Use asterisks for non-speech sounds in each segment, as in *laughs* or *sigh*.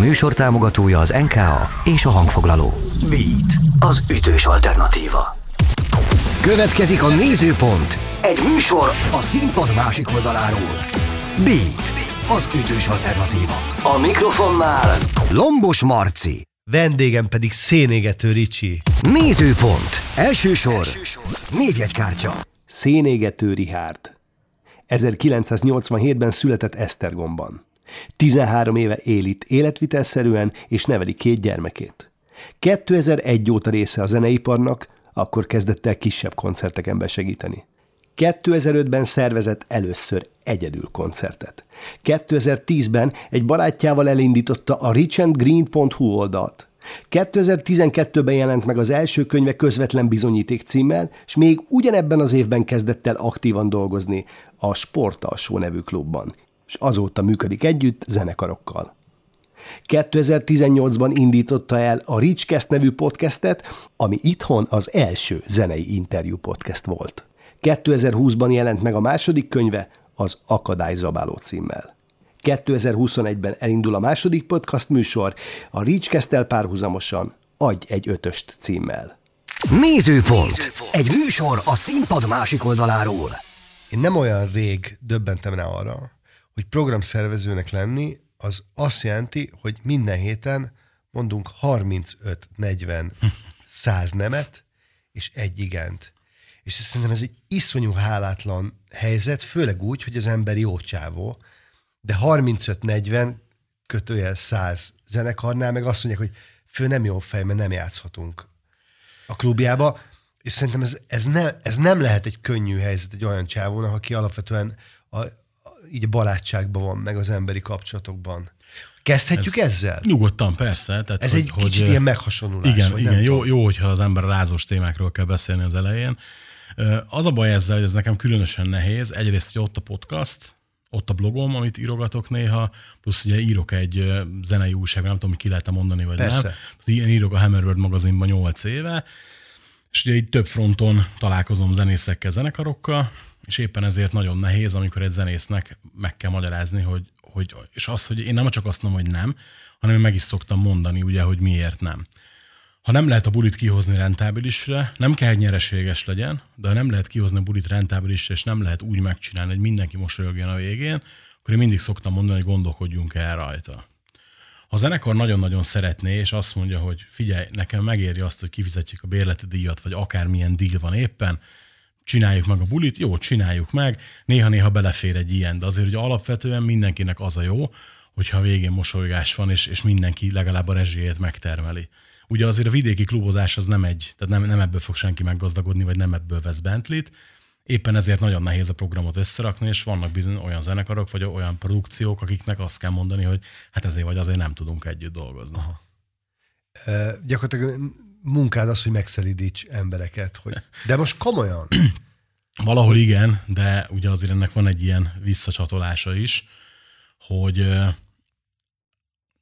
műsor támogatója az NKA és a hangfoglaló. Beat, az ütős alternatíva. Következik a Nézőpont, egy műsor a színpad másik oldaláról. Beat, az ütős alternatíva. A mikrofonnál Lombos Marci. Vendégem pedig szénégető Ricsi. Nézőpont, első sor, névjegykártya. Szénégető Rihárd. 1987-ben született Esztergomban. 13 éve él itt életvitelszerűen, és neveli két gyermekét. 2001 óta része a zeneiparnak, akkor kezdett el kisebb koncerteken besegíteni. 2005-ben szervezett először egyedül koncertet. 2010-ben egy barátjával elindította a richandgreen.hu oldalt. 2012-ben jelent meg az első könyve közvetlen bizonyíték címmel, és még ugyanebben az évben kezdett el aktívan dolgozni a Sportalsó nevű klubban, és azóta működik együtt zenekarokkal. 2018-ban indította el a Richcast nevű podcastet, ami itthon az első zenei interjú podcast volt. 2020-ban jelent meg a második könyve, az Akadályzabáló címmel. 2021-ben elindul a második podcast műsor, a Richcast-tel párhuzamosan Adj egy ötöst címmel. Nézőpont, egy műsor a színpad másik oldaláról. Én nem olyan rég döbbentem rá arra, hogy programszervezőnek lenni az azt jelenti, hogy minden héten mondunk 35-40 100 nemet, és egy igent. És szerintem ez egy iszonyú hálátlan helyzet, főleg úgy, hogy az ember jó csávó, de 35-40 kötőjel 100 zenekarnál meg azt mondják, hogy fő nem jó fej, mert nem játszhatunk a klubjába, és szerintem ez, ez, ne, ez nem lehet egy könnyű helyzet egy olyan csávónak, aki alapvetően a, így a barátságban van, meg az emberi kapcsolatokban. Kezdhetjük ez, ezzel? Nyugodtan, persze. Tehát, Ez hogy, egy hogy, kicsit ilyen meghasonulás. Igen, vagy igen nem jó, tudom. jó, hogyha az ember rázós témákról kell beszélni az elején. Az a baj ezzel, hogy ez nekem különösen nehéz. Egyrészt, hogy ott a podcast, ott a blogom, amit írogatok néha, plusz ugye írok egy zenei újságban, nem tudom, hogy ki lehet mondani, vagy Persze. nem. Ilyen írok a Hammerbird magazinban 8 éve, és ugye itt több fronton találkozom zenészekkel, zenekarokkal, és éppen ezért nagyon nehéz, amikor egy zenésznek meg kell magyarázni, hogy, hogy és az, hogy én nem csak azt mondom, hogy nem, hanem én meg is szoktam mondani, ugye, hogy miért nem. Ha nem lehet a bulit kihozni rentábilisre, nem kell, hogy nyereséges legyen, de ha nem lehet kihozni a bulit rentábilisre, és nem lehet úgy megcsinálni, hogy mindenki mosolyogjon a végén, akkor én mindig szoktam mondani, hogy gondolkodjunk el rajta. Ha a zenekar nagyon-nagyon szeretné, és azt mondja, hogy figyelj, nekem megéri azt, hogy kifizetjük a bérleti díjat, vagy akármilyen díj van éppen, csináljuk meg a bulit, jó, csináljuk meg, néha-néha belefér egy ilyen, de azért hogy alapvetően mindenkinek az a jó, hogyha a végén mosolygás van, és, és mindenki legalább a rezsijét megtermeli. Ugye azért a vidéki klubozás az nem egy, tehát nem, nem ebből fog senki meggazdagodni, vagy nem ebből vesz Bentley-t, éppen ezért nagyon nehéz a programot összerakni, és vannak bizony olyan zenekarok, vagy olyan produkciók, akiknek azt kell mondani, hogy hát ezért vagy azért nem tudunk együtt dolgozni. Aha. Ö, gyakorlatilag munkád az, hogy megszelidíts embereket. Hogy... De most komolyan. *clears throat* Valahol igen, de ugye azért ennek van egy ilyen visszacsatolása is, hogy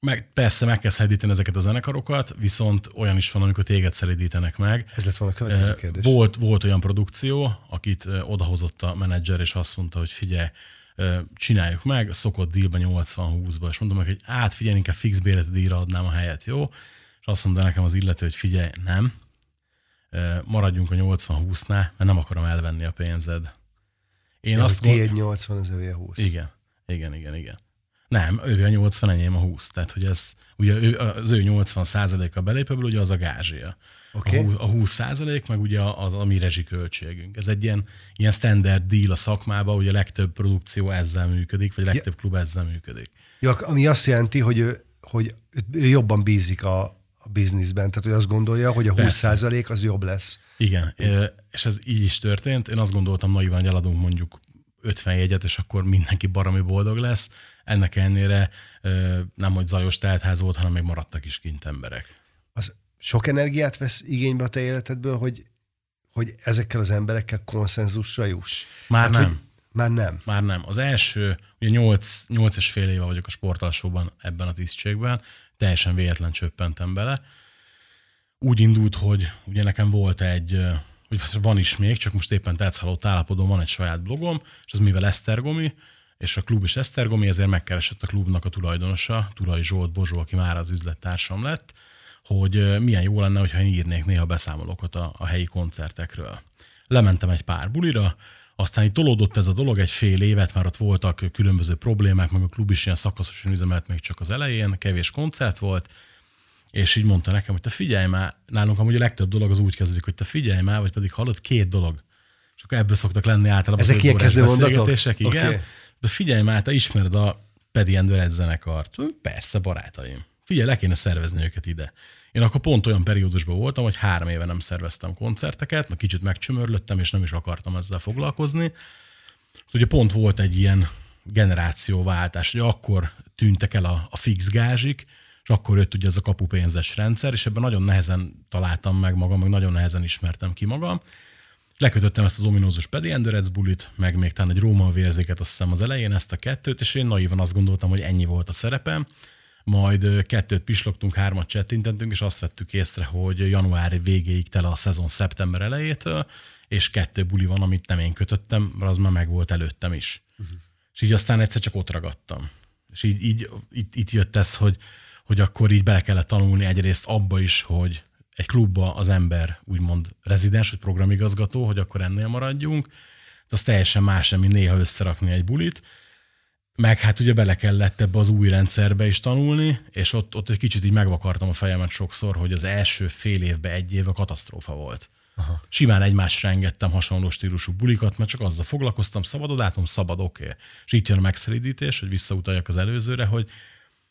meg, persze meg kell szelidíteni ezeket a zenekarokat, viszont olyan is van, amikor téged szelidítenek meg. Ez lett volna a következő kérdés. Volt, volt olyan produkció, akit odahozott a menedzser, és azt mondta, hogy figyelj, csináljuk meg, szokott dílben 80-20-ba, és mondom meg, hogy át figyelj, inkább fix bérleti díjra adnám a helyet, jó? Azt mondta nekem az illető, hogy figyelj, nem, maradjunk a 80-20-nál, mert nem akarom elvenni a pénzed. Én Ja, azt hogy tiéd gond- 80, az övé a 20. igen, igen, igen, igen. Nem, ő a 80, enyém a 20. Tehát, hogy ez, ugye ő, az ő 80 százaléka belépőből, ugye az a gázsia. Oké. A, hú- a 20 százalék, meg ugye az a mi rezsiköltségünk. Ez egy ilyen, ilyen standard deal a szakmában, ugye a legtöbb produkció ezzel működik, vagy a legtöbb klub ezzel működik. Ja, ami azt jelenti, hogy ő, hogy ő jobban bízik a, a bizniszben. Tehát, hogy azt gondolja, hogy a 20 Persze. az jobb lesz. Igen, és ez így is történt. Én azt gondoltam naivan, hogy eladunk mondjuk 50 jegyet, és akkor mindenki baromi boldog lesz. Ennek ellenére nem, hogy zajos teltház volt, hanem még maradtak is kint emberek. Az sok energiát vesz igénybe a te életedből, hogy, hogy ezekkel az emberekkel konszenzusra juss? Már nem. Hogy, már nem. Már nem. Az első, ugye 8, 8 és fél éve vagyok a sportalsóban ebben a tisztségben, teljesen véletlen csöppentem bele. Úgy indult, hogy ugye nekem volt egy, hogy van is még, csak most éppen tetszhalott állapodon van egy saját blogom, és az mivel Esztergomi, és a klub is Esztergomi, ezért megkeresett a klubnak a tulajdonosa, Tulaj Zsolt Bozsó, aki már az üzlettársam lett, hogy milyen jó lenne, hogyha én írnék néha beszámolókat a, a helyi koncertekről. Lementem egy pár bulira, aztán így tolódott ez a dolog egy fél évet, már ott voltak különböző problémák, meg a klub is ilyen szakaszosan üzemelt még csak az elején, kevés koncert volt, és így mondta nekem, hogy te figyelj már, nálunk amúgy a legtöbb dolog az úgy kezdődik, hogy te figyelj már, vagy pedig hallod két dolog. És akkor ebből szoktak lenni általában Ezek ilyen kezdő mondatok? Igen. Okay. De figyelj már, te ismered a Pedi Endurance zenekart. Persze, barátaim. Figyelj, le kéne szervezni őket ide. Én akkor pont olyan periódusban voltam, hogy három éve nem szerveztem koncerteket, mert kicsit megcsömörlöttem, és nem is akartam ezzel foglalkozni. Ugye pont volt egy ilyen generációváltás, hogy akkor tűntek el a, a fix gázsik, és akkor jött ugye ez a kapupénzes rendszer, és ebben nagyon nehezen találtam meg magam, meg nagyon nehezen ismertem ki magam. Lekötöttem ezt az ominózus Pedi Endurance bulit, meg még talán egy Róma vérzéket, azt hiszem az elején ezt a kettőt, és én naivan azt gondoltam, hogy ennyi volt a szerepem. Majd kettőt pislogtunk, hármat csettintentünk, és azt vettük észre, hogy január végéig tele a szezon szeptember elejétől, és kettő buli van, amit nem én kötöttem, mert az már meg volt előttem is. Uh-huh. És így aztán egyszer csak ott ragadtam. És így, így itt, itt jött ez, hogy, hogy akkor így bele kellett tanulni egyrészt abba is, hogy egy klubba az ember úgymond rezidens, vagy programigazgató, hogy akkor ennél maradjunk. De az teljesen más, mint néha összerakni egy bulit. Meg hát ugye bele kellett ebbe az új rendszerbe is tanulni, és ott, ott egy kicsit így megvakartam a fejemet sokszor, hogy az első fél évben, egy év a katasztrófa volt. Aha. Simán egymásra engedtem hasonló stílusú bulikat, mert csak azzal foglalkoztam, szabad adátom, szabad, oké. Okay. És itt jön a megszeridítés, hogy visszautaljak az előzőre, hogy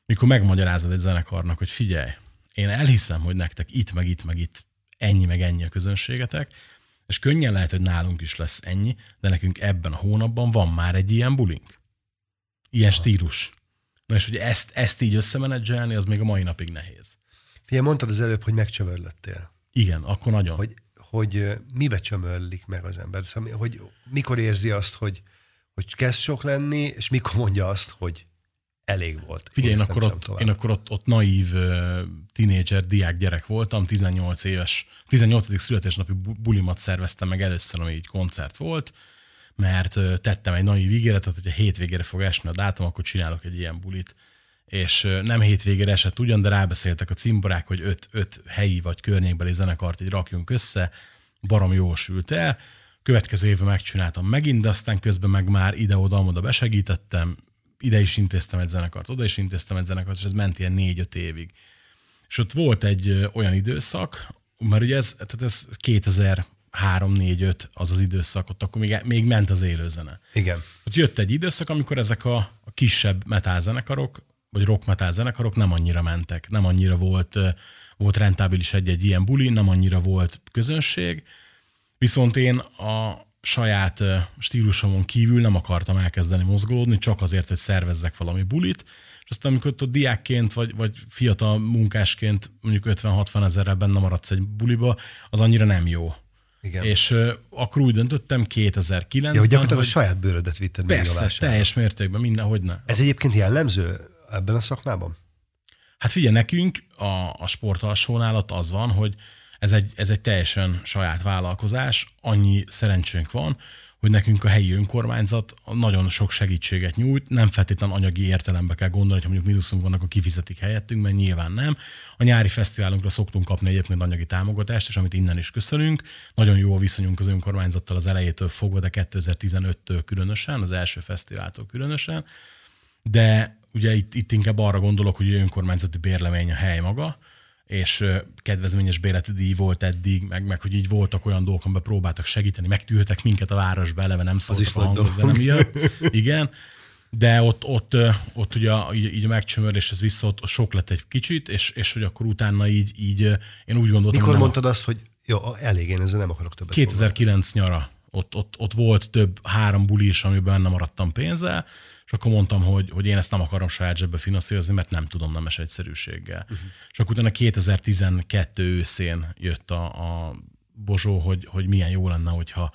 mikor megmagyarázod egy zenekarnak, hogy figyelj, én elhiszem, hogy nektek itt, meg itt, meg itt ennyi, meg ennyi a közönségetek, és könnyen lehet, hogy nálunk is lesz ennyi, de nekünk ebben a hónapban van már egy ilyen bulink. Ilyen stílus. Na és hogy ezt, ezt így összemenedzselni, az még a mai napig nehéz. Figyelj, mondtad az előbb, hogy megcsömörlöttél. Igen, akkor nagyon. Hogy, hogy mibe csömörlik meg az ember? Szóval, hogy mikor érzi azt, hogy, hogy kezd sok lenni, és mikor mondja azt, hogy elég volt. Figyelj, én, én akkor, ott, én akkor ott, ott naív uh, tínédzser, diák gyerek voltam, 18 éves, 18. születésnapi bulimat szerveztem meg először, ami így koncert volt, mert tettem egy naív ígéretet, hogyha hétvégére fog esni a dátum, akkor csinálok egy ilyen bulit. És nem hétvégére esett ugyan, de rábeszéltek a cimborák, hogy öt, öt helyi vagy környékbeli zenekart így rakjunk össze, barom jól sült el, következő évben megcsináltam megint, de aztán közben meg már ide-oda-oda besegítettem, ide is intéztem egy zenekart, oda is intéztem egy zenekart, és ez ment ilyen négy-öt évig. És ott volt egy olyan időszak, mert ugye ez, tehát ez 2003 4 5 az az időszak, ott akkor még, még ment az élőzene. Igen. Ott jött egy időszak, amikor ezek a, a kisebb metal zenekarok, vagy rock metal zenekarok nem annyira mentek, nem annyira volt, volt rentábilis egy-egy ilyen buli, nem annyira volt közönség, viszont én a, saját stílusomon kívül nem akartam elkezdeni mozgolódni, csak azért, hogy szervezzek valami bulit, és aztán amikor ott diákként, vagy, vagy fiatal munkásként mondjuk 50-60 ezerrel benne maradsz egy buliba, az annyira nem jó. Igen. És uh, akkor úgy döntöttem 2009-ben, ja, hogy gyakorlatilag hogy a saját bőrödet vitted Persze, teljes mértékben, mindenhogy ne. Ez egyébként jellemző ebben a szakmában? Hát figyelj, nekünk a, a sportalsónál ott az van, hogy ez egy, ez egy teljesen saját vállalkozás, annyi szerencsénk van, hogy nekünk a helyi önkormányzat nagyon sok segítséget nyújt, nem feltétlenül anyagi értelembe kell gondolni, hogy mondjuk mínuszunk vannak, a kifizetik helyettünk, mert nyilván nem. A nyári fesztiválunkra szoktunk kapni egyébként anyagi támogatást, és amit innen is köszönünk. Nagyon jó a viszonyunk az önkormányzattal az elejétől fogva, de 2015-től különösen, az első fesztiváltól különösen. De ugye itt, itt inkább arra gondolok, hogy önkormányzati bérlemény a hely maga, és kedvezményes bérleti díj volt eddig, meg, meg hogy így voltak olyan dolgok, amiben próbáltak segíteni, megtűrtek minket a városba, eleve nem szóltak a hangozzenem miatt. *laughs* Igen, de ott, ott, ott ugye így, így a megcsömörlés, ez vissza ott sok lett egy kicsit, és, és hogy akkor utána így, így én úgy gondoltam, Mikor mondtad azt, hogy jó, elég, én ezzel nem akarok többet 2009 nyara. Ott, ott, ott volt több három buli is, amiben benne maradtam pénzzel, és akkor mondtam, hogy, hogy én ezt nem akarom saját zsebbe finanszírozni, mert nem tudom nemes egyszerűséggel. Uh-huh. És akkor utána 2012 őszén jött a, a Bozsó, hogy, hogy milyen jó lenne, hogyha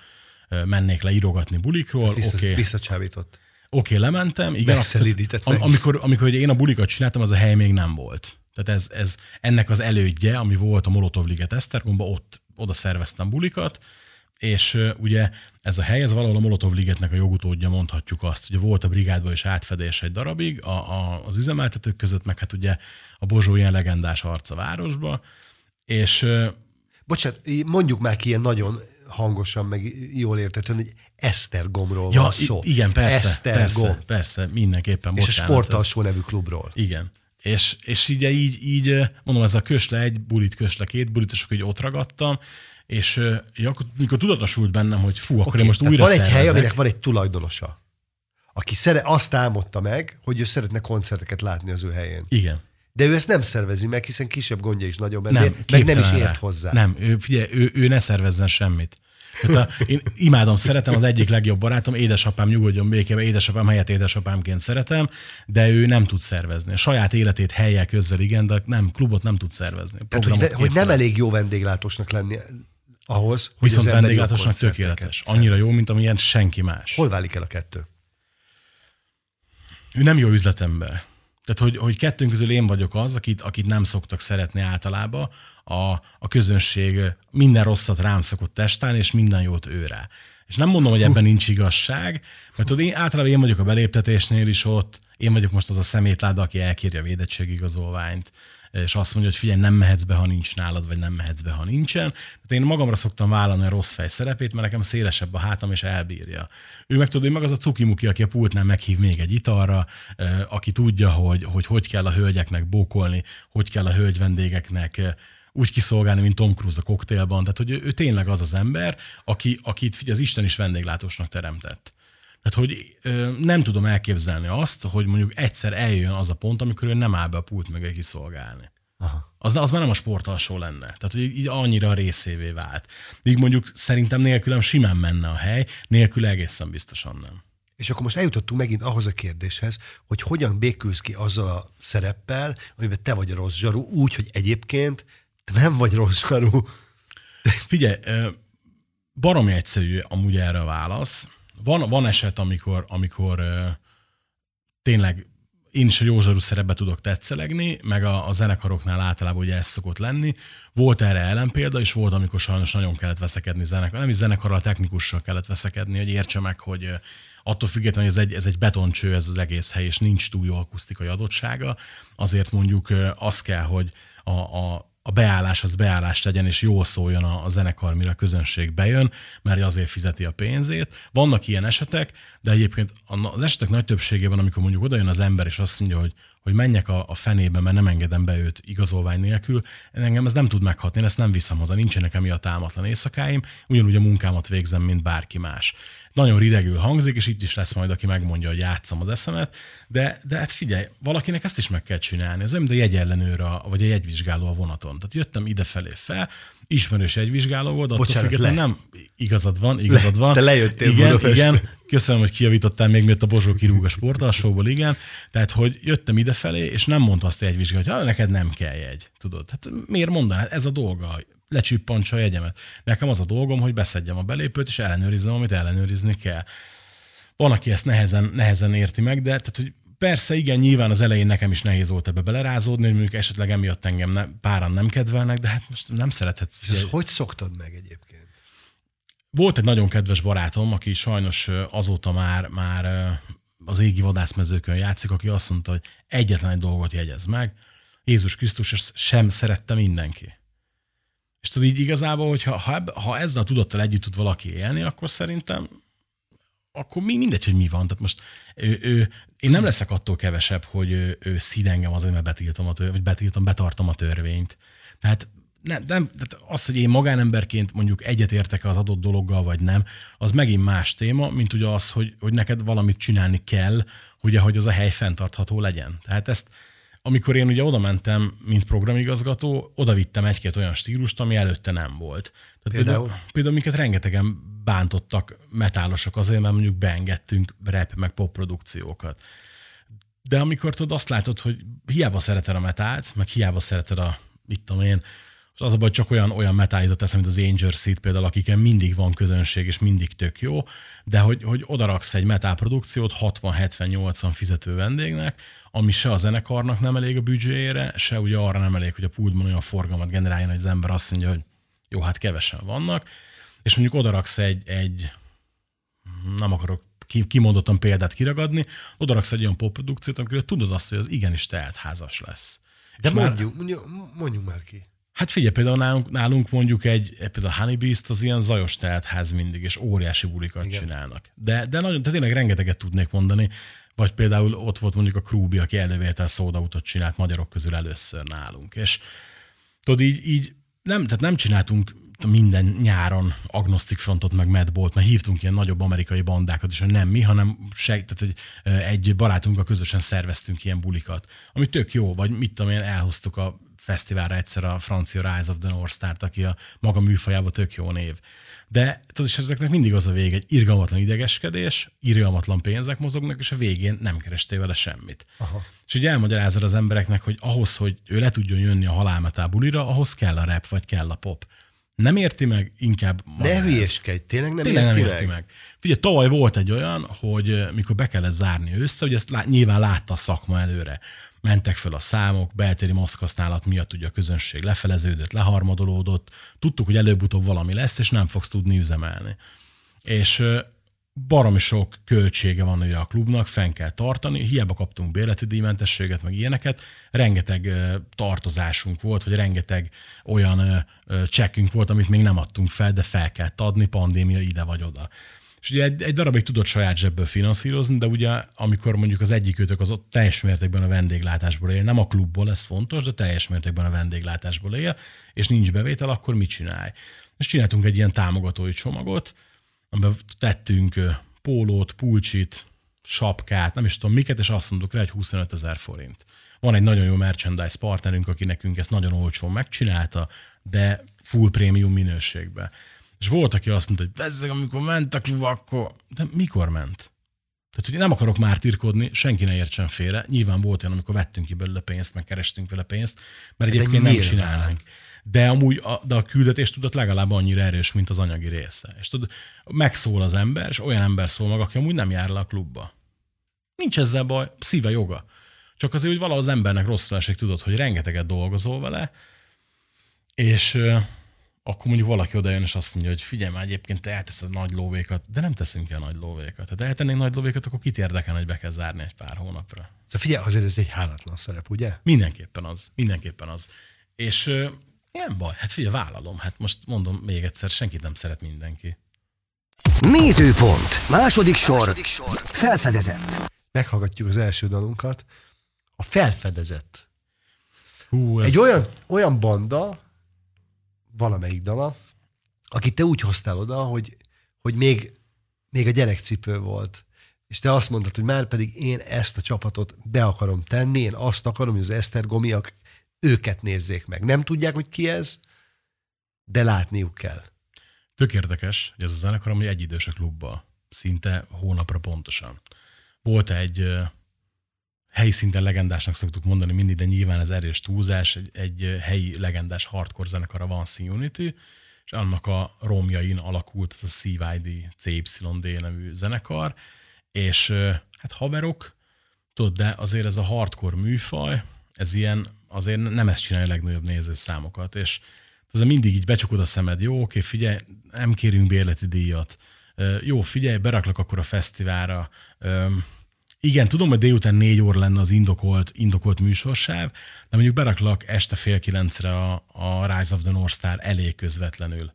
mennék le írogatni bulikról. Vissza, okay. Visszacsábított. Oké, okay, lementem. Igen, azt, am, amikor, amikor én a bulikat csináltam, az a hely még nem volt. Tehát ez, ez ennek az elődje, ami volt a Molotov Liget Esztergomba, ott oda szerveztem bulikat, és ugye ez a hely, ez valahol a Molotov ligetnek a jogutódja, mondhatjuk azt. Ugye volt a brigádban is átfedés egy darabig, a, a, az üzemeltetők között, meg hát ugye a Bozsó ilyen legendás arca városba, és... Bocsánat, mondjuk már ki ilyen nagyon hangosan, meg jól értetően, hogy Esztergomról ja, van szó. Igen, persze, Esztergom. persze, persze, mindenképpen. És bocsánat, a sportalsó ez... nevű klubról. Igen. És, és így, így, így, mondom, ez a kösle egy, bulit kösle két, bulit, és akkor így ott ragadtam, és ja, akkor, mikor tudatosult bennem, hogy fú, akkor okay, én most újra van szervezek. egy hely, aminek van egy tulajdonosa, aki szere, azt álmodta meg, hogy ő szeretne koncerteket látni az ő helyén. Igen. De ő ezt nem szervezi meg, hiszen kisebb gondja is nagyon benne, nem, meg nem is ért rá. hozzá. Nem, ő, figyelj, ő, ő ne szervezzen semmit. Tehát a, én imádom, szeretem, az egyik legjobb barátom, édesapám nyugodjon békébe, édesapám helyett édesapámként szeretem, de ő nem tud szervezni. A saját életét helyek közzel igen, de nem, klubot nem tud szervezni. Tehát, hogy, hogy nem elég jó vendéglátósnak lenni ahhoz, hogy Viszont az vendéglátósnak tökéletes. Annyira jó, mint amilyen senki más. Hol válik el a kettő? Ő nem jó üzletember. Tehát, hogy, hogy kettőnk közül én vagyok az, akit, akit nem szoktak szeretni általában, a, a közönség minden rosszat rám szokott testálni, és minden jót ő rá. És nem mondom, hogy ebben nincs igazság, mert tudod, én általában én vagyok a beléptetésnél is ott, én vagyok most az a szemétláda, aki elkérje a védettségigazolványt, és azt mondja, hogy figyelj, nem mehetsz be, ha nincs nálad, vagy nem mehetsz be, ha nincsen. Tehát én magamra szoktam vállalni a rossz fej szerepét, mert nekem szélesebb a hátam, és elbírja. Ő meg hogy meg az a cukimuki, aki a pultnál meghív még egy italra, aki tudja, hogy, hogy hogy kell a hölgyeknek bókolni, hogy kell a hölgy vendégeknek úgy kiszolgálni, mint Tom Cruise a koktélban. Tehát, hogy ő, ő tényleg az az ember, aki, akit figyelj, az Isten is vendéglátósnak teremtett. Tehát, hogy nem tudom elképzelni azt, hogy mondjuk egyszer eljön az a pont, amikor ő nem áll be a pult mögé kiszolgálni. Aha. Az, az már nem a sportalsó lenne. Tehát, hogy így annyira részévé vált. Míg mondjuk szerintem nélkülem simán menne a hely, nélkül egészen biztosan nem. És akkor most eljutottunk megint ahhoz a kérdéshez, hogy hogyan békülsz ki azzal a szereppel, amiben te vagy a rossz zsaru, úgy, hogy egyébként te nem vagy rossz zsaru. Figyelj, baromi egyszerű amúgy erre a válasz. Van, van eset, amikor, amikor tényleg én is a józsarú szerepbe tudok tetszelegni, meg a, a zenekaroknál általában ugye ez szokott lenni. Volt erre ellenpélda, és volt, amikor sajnos nagyon kellett veszekedni zenekar. Nem is zenekarral, technikussal kellett veszekedni, hogy értse meg, hogy attól függetlenül, hogy ez egy, ez egy betoncső, ez az egész hely, és nincs túl jó akusztikai adottsága, azért mondjuk az kell, hogy a, a a beállás az beállás legyen, és jól szóljon a, a zenekar, mire a közönség bejön, mert azért fizeti a pénzét. Vannak ilyen esetek, de egyébként az esetek nagy többségében, amikor mondjuk odajön az ember, és azt mondja, hogy, hogy menjek a, a fenébe, mert nem engedem be őt igazolvány nélkül, engem ez nem tud meghatni, én ezt nem viszem haza, nincsenek emiatt álmatlan éjszakáim, ugyanúgy a munkámat végzem, mint bárki más nagyon ridegül hangzik, és itt is lesz majd, aki megmondja, hogy játszom az eszemet, de, de hát figyelj, valakinek ezt is meg kell csinálni. Ez olyan, mint a jegyellenőr, a, vagy a jegyvizsgáló a vonaton. Tehát jöttem idefelé fel, ismerős jegyvizsgáló volt, attól le. nem igazad van, igazad van. Te lejöttél igen, Budapestre. igen, köszönöm, hogy kiavítottál még miatt a Bozsó kirúg a sportalsóból, igen. Tehát, hogy jöttem idefelé, és nem mondta azt a jegyvizsgáló, hogy neked nem kell jegy. Tudod, hát miért mondanád? Ez a dolga lecsippantsa a jegyemet. Nekem az a dolgom, hogy beszedjem a belépőt, és ellenőrizzem, amit ellenőrizni kell. Van, aki ezt nehezen, nehezen érti meg, de tehát, hogy persze, igen, nyilván az elején nekem is nehéz volt ebbe belerázódni, hogy mondjuk esetleg emiatt engem ne, páran nem kedvelnek, de hát most nem szerethetsz. És ezt hogy szoktad meg egyébként? Volt egy nagyon kedves barátom, aki sajnos azóta már, már az égi vadászmezőkön játszik, aki azt mondta, hogy egyetlen egy dolgot jegyez meg, Jézus Krisztus sem szerette mindenki. És tudod így igazából, hogy ha, ha, ha ezzel a tudattal együtt tud valaki élni, akkor szerintem akkor mi mindegy, hogy mi van. Tehát most ő, ő, én nem leszek attól kevesebb, hogy ő, ő szíd engem azért, mert betiltom, a tör, vagy betiltom, betartom a törvényt. Tehát nem, nem, tehát az, hogy én magánemberként mondjuk egyetértek az adott dologgal, vagy nem, az megint más téma, mint ugye az, hogy, hogy neked valamit csinálni kell, hogy az a hely fenntartható legyen. Tehát ezt, amikor én ugye oda mentem, mint programigazgató, oda vittem egy-két olyan stílust, ami előtte nem volt. Tehát például? Például, például minket rengetegen bántottak metálosok azért, mert mondjuk beengedtünk rap meg pop produkciókat. De amikor tudod, azt látod, hogy hiába szereted a metált, meg hiába szereted a, mit tudom én, az a baj, csak olyan, olyan metal jutott mint az Angel Seed például, akiken mindig van közönség, és mindig tök jó, de hogy, hogy odaraksz egy metal produkciót 60-70-80 fizető vendégnek, ami se a zenekarnak nem elég a büdzséjére, se ugye arra nem elég, hogy a pultban olyan forgalmat generáljon, hogy az ember azt mondja, hogy jó, hát kevesen vannak, és mondjuk odaraksz egy, egy nem akarok kimondottan példát kiragadni, odaraksz egy olyan popprodukciót, amikor tudod azt, hogy az igenis teltházas lesz. De és mondjuk, már, mondjuk, már ki. Hát figyelj, például nálunk, nálunk mondjuk egy, például a Honeybeast az ilyen zajos teltház mindig, és óriási bulikat Igen. csinálnak. De, de nagyon, tehát tényleg rengeteget tudnék mondani, vagy például ott volt mondjuk a Krúbi, aki elővétel szódautot csinált magyarok közül először nálunk. És tudod, így, így nem, tehát nem csináltunk minden nyáron agnostic frontot, meg Madbolt, mert hívtunk ilyen nagyobb amerikai bandákat is, hogy nem mi, hanem seg, tehát, hogy egy barátunkkal közösen szerveztünk ilyen bulikat, ami tök jó, vagy mit tudom én, elhoztuk a fesztiválra egyszer a francia Rise of the North Star-t, aki a maga műfajában tök jó név. De tudod, és ezeknek mindig az a vége, egy irgalmatlan idegeskedés, irgalmatlan pénzek mozognak, és a végén nem kerestél vele semmit. Aha. És ugye elmagyarázod az embereknek, hogy ahhoz, hogy ő le tudjon jönni a halálmetá bulira, ahhoz kell a rap, vagy kell a pop. Nem érti meg, inkább Ne hülyéskedj, tényleg nem tényleg érti, nem érti meg. meg. Figyelj, tavaly volt egy olyan, hogy mikor be kellett zárni össze, hogy ezt lá, nyilván látta a szakma előre. Mentek fel a számok, beltéri maszkhasználat miatt ugye a közönség lefeleződött, leharmadolódott, tudtuk, hogy előbb-utóbb valami lesz, és nem fogsz tudni üzemelni. És baromi sok költsége van ugye a klubnak, fenn kell tartani, hiába kaptunk bérleti díjmentességet, meg ilyeneket, rengeteg tartozásunk volt, vagy rengeteg olyan csekkünk volt, amit még nem adtunk fel, de fel kell adni, pandémia ide vagy oda. És ugye egy, egy darabig tudott saját zsebből finanszírozni, de ugye amikor mondjuk az egyik őtök az ott teljes mértékben a vendéglátásból él, nem a klubból, ez fontos, de teljes mértékben a vendéglátásból él, és nincs bevétel, akkor mit csinálj? És csináltunk egy ilyen támogatói csomagot, amiben tettünk pólót, pulcsit, sapkát, nem is tudom miket, és azt mondtuk rá, hogy 25 ezer forint. Van egy nagyon jó merchandise partnerünk, aki nekünk ezt nagyon olcsón megcsinálta, de full prémium minőségbe. És volt, aki azt mondta, hogy bezzeg, amikor ment a klub, akkor... De mikor ment? Tehát, hogy nem akarok már tirkodni, senki ne értsen félre. Nyilván volt olyan, amikor vettünk ki belőle pénzt, meg kerestünk vele pénzt, mert egyébként nem csinálnánk de amúgy a, de a küldetés tudat legalább annyira erős, mint az anyagi része. És tudod, megszól az ember, és olyan ember szól meg, aki amúgy nem jár le a klubba. Nincs ezzel baj, szíve joga. Csak azért, hogy valahogy az embernek rosszul esik, tudod, hogy rengeteget dolgozol vele, és akkor mondjuk valaki oda jön, és azt mondja, hogy figyelj már, egyébként te elteszed nagy lóvékat, de nem teszünk el nagy lóvékat. Ha eltennénk nagy lóvékat, akkor kit érdekel, hogy be kell zárni egy pár hónapra. Szóval figyelj, azért ez egy hálatlan szerep, ugye? Mindenképpen az, mindenképpen az. És nem baj, hát figyelj, vállalom. Hát most mondom még egyszer, senkit nem szeret mindenki. Nézőpont. Második sor. Második sor. Felfedezett. Meghallgatjuk az első dalunkat. A felfedezett. Hú, ez... Egy olyan, olyan banda, valamelyik dala, akit te úgy hoztál oda, hogy, hogy még, még a gyerekcipő volt. És te azt mondtad, hogy már pedig én ezt a csapatot be akarom tenni, én azt akarom, hogy az Esztergomiak őket nézzék meg. Nem tudják, hogy ki ez, de látniuk kell. Tök érdekes, hogy ez a zenekar ami egyidős a klubba, szinte hónapra pontosan. Volt egy helyi szinten legendásnak szoktuk mondani mindig, de nyilván ez erős túlzás, egy, egy helyi legendás hardcore zenekar a Van Unity, és annak a romjain alakult ez a CYD, CYD nevű zenekar, és hát haverok, tudod, de azért ez a hardcore műfaj, ez ilyen azért nem ezt csinálja a legnagyobb nézőszámokat, és ez mindig így becsukod a szemed, jó, oké, figyelj, nem kérünk bérleti díjat, jó, figyelj, beraklak akkor a fesztiválra, igen, tudom, hogy délután négy óra lenne az indokolt, indokolt műsorsáv, de mondjuk beraklak este fél kilencre a, a Rise of the North Star elég közvetlenül.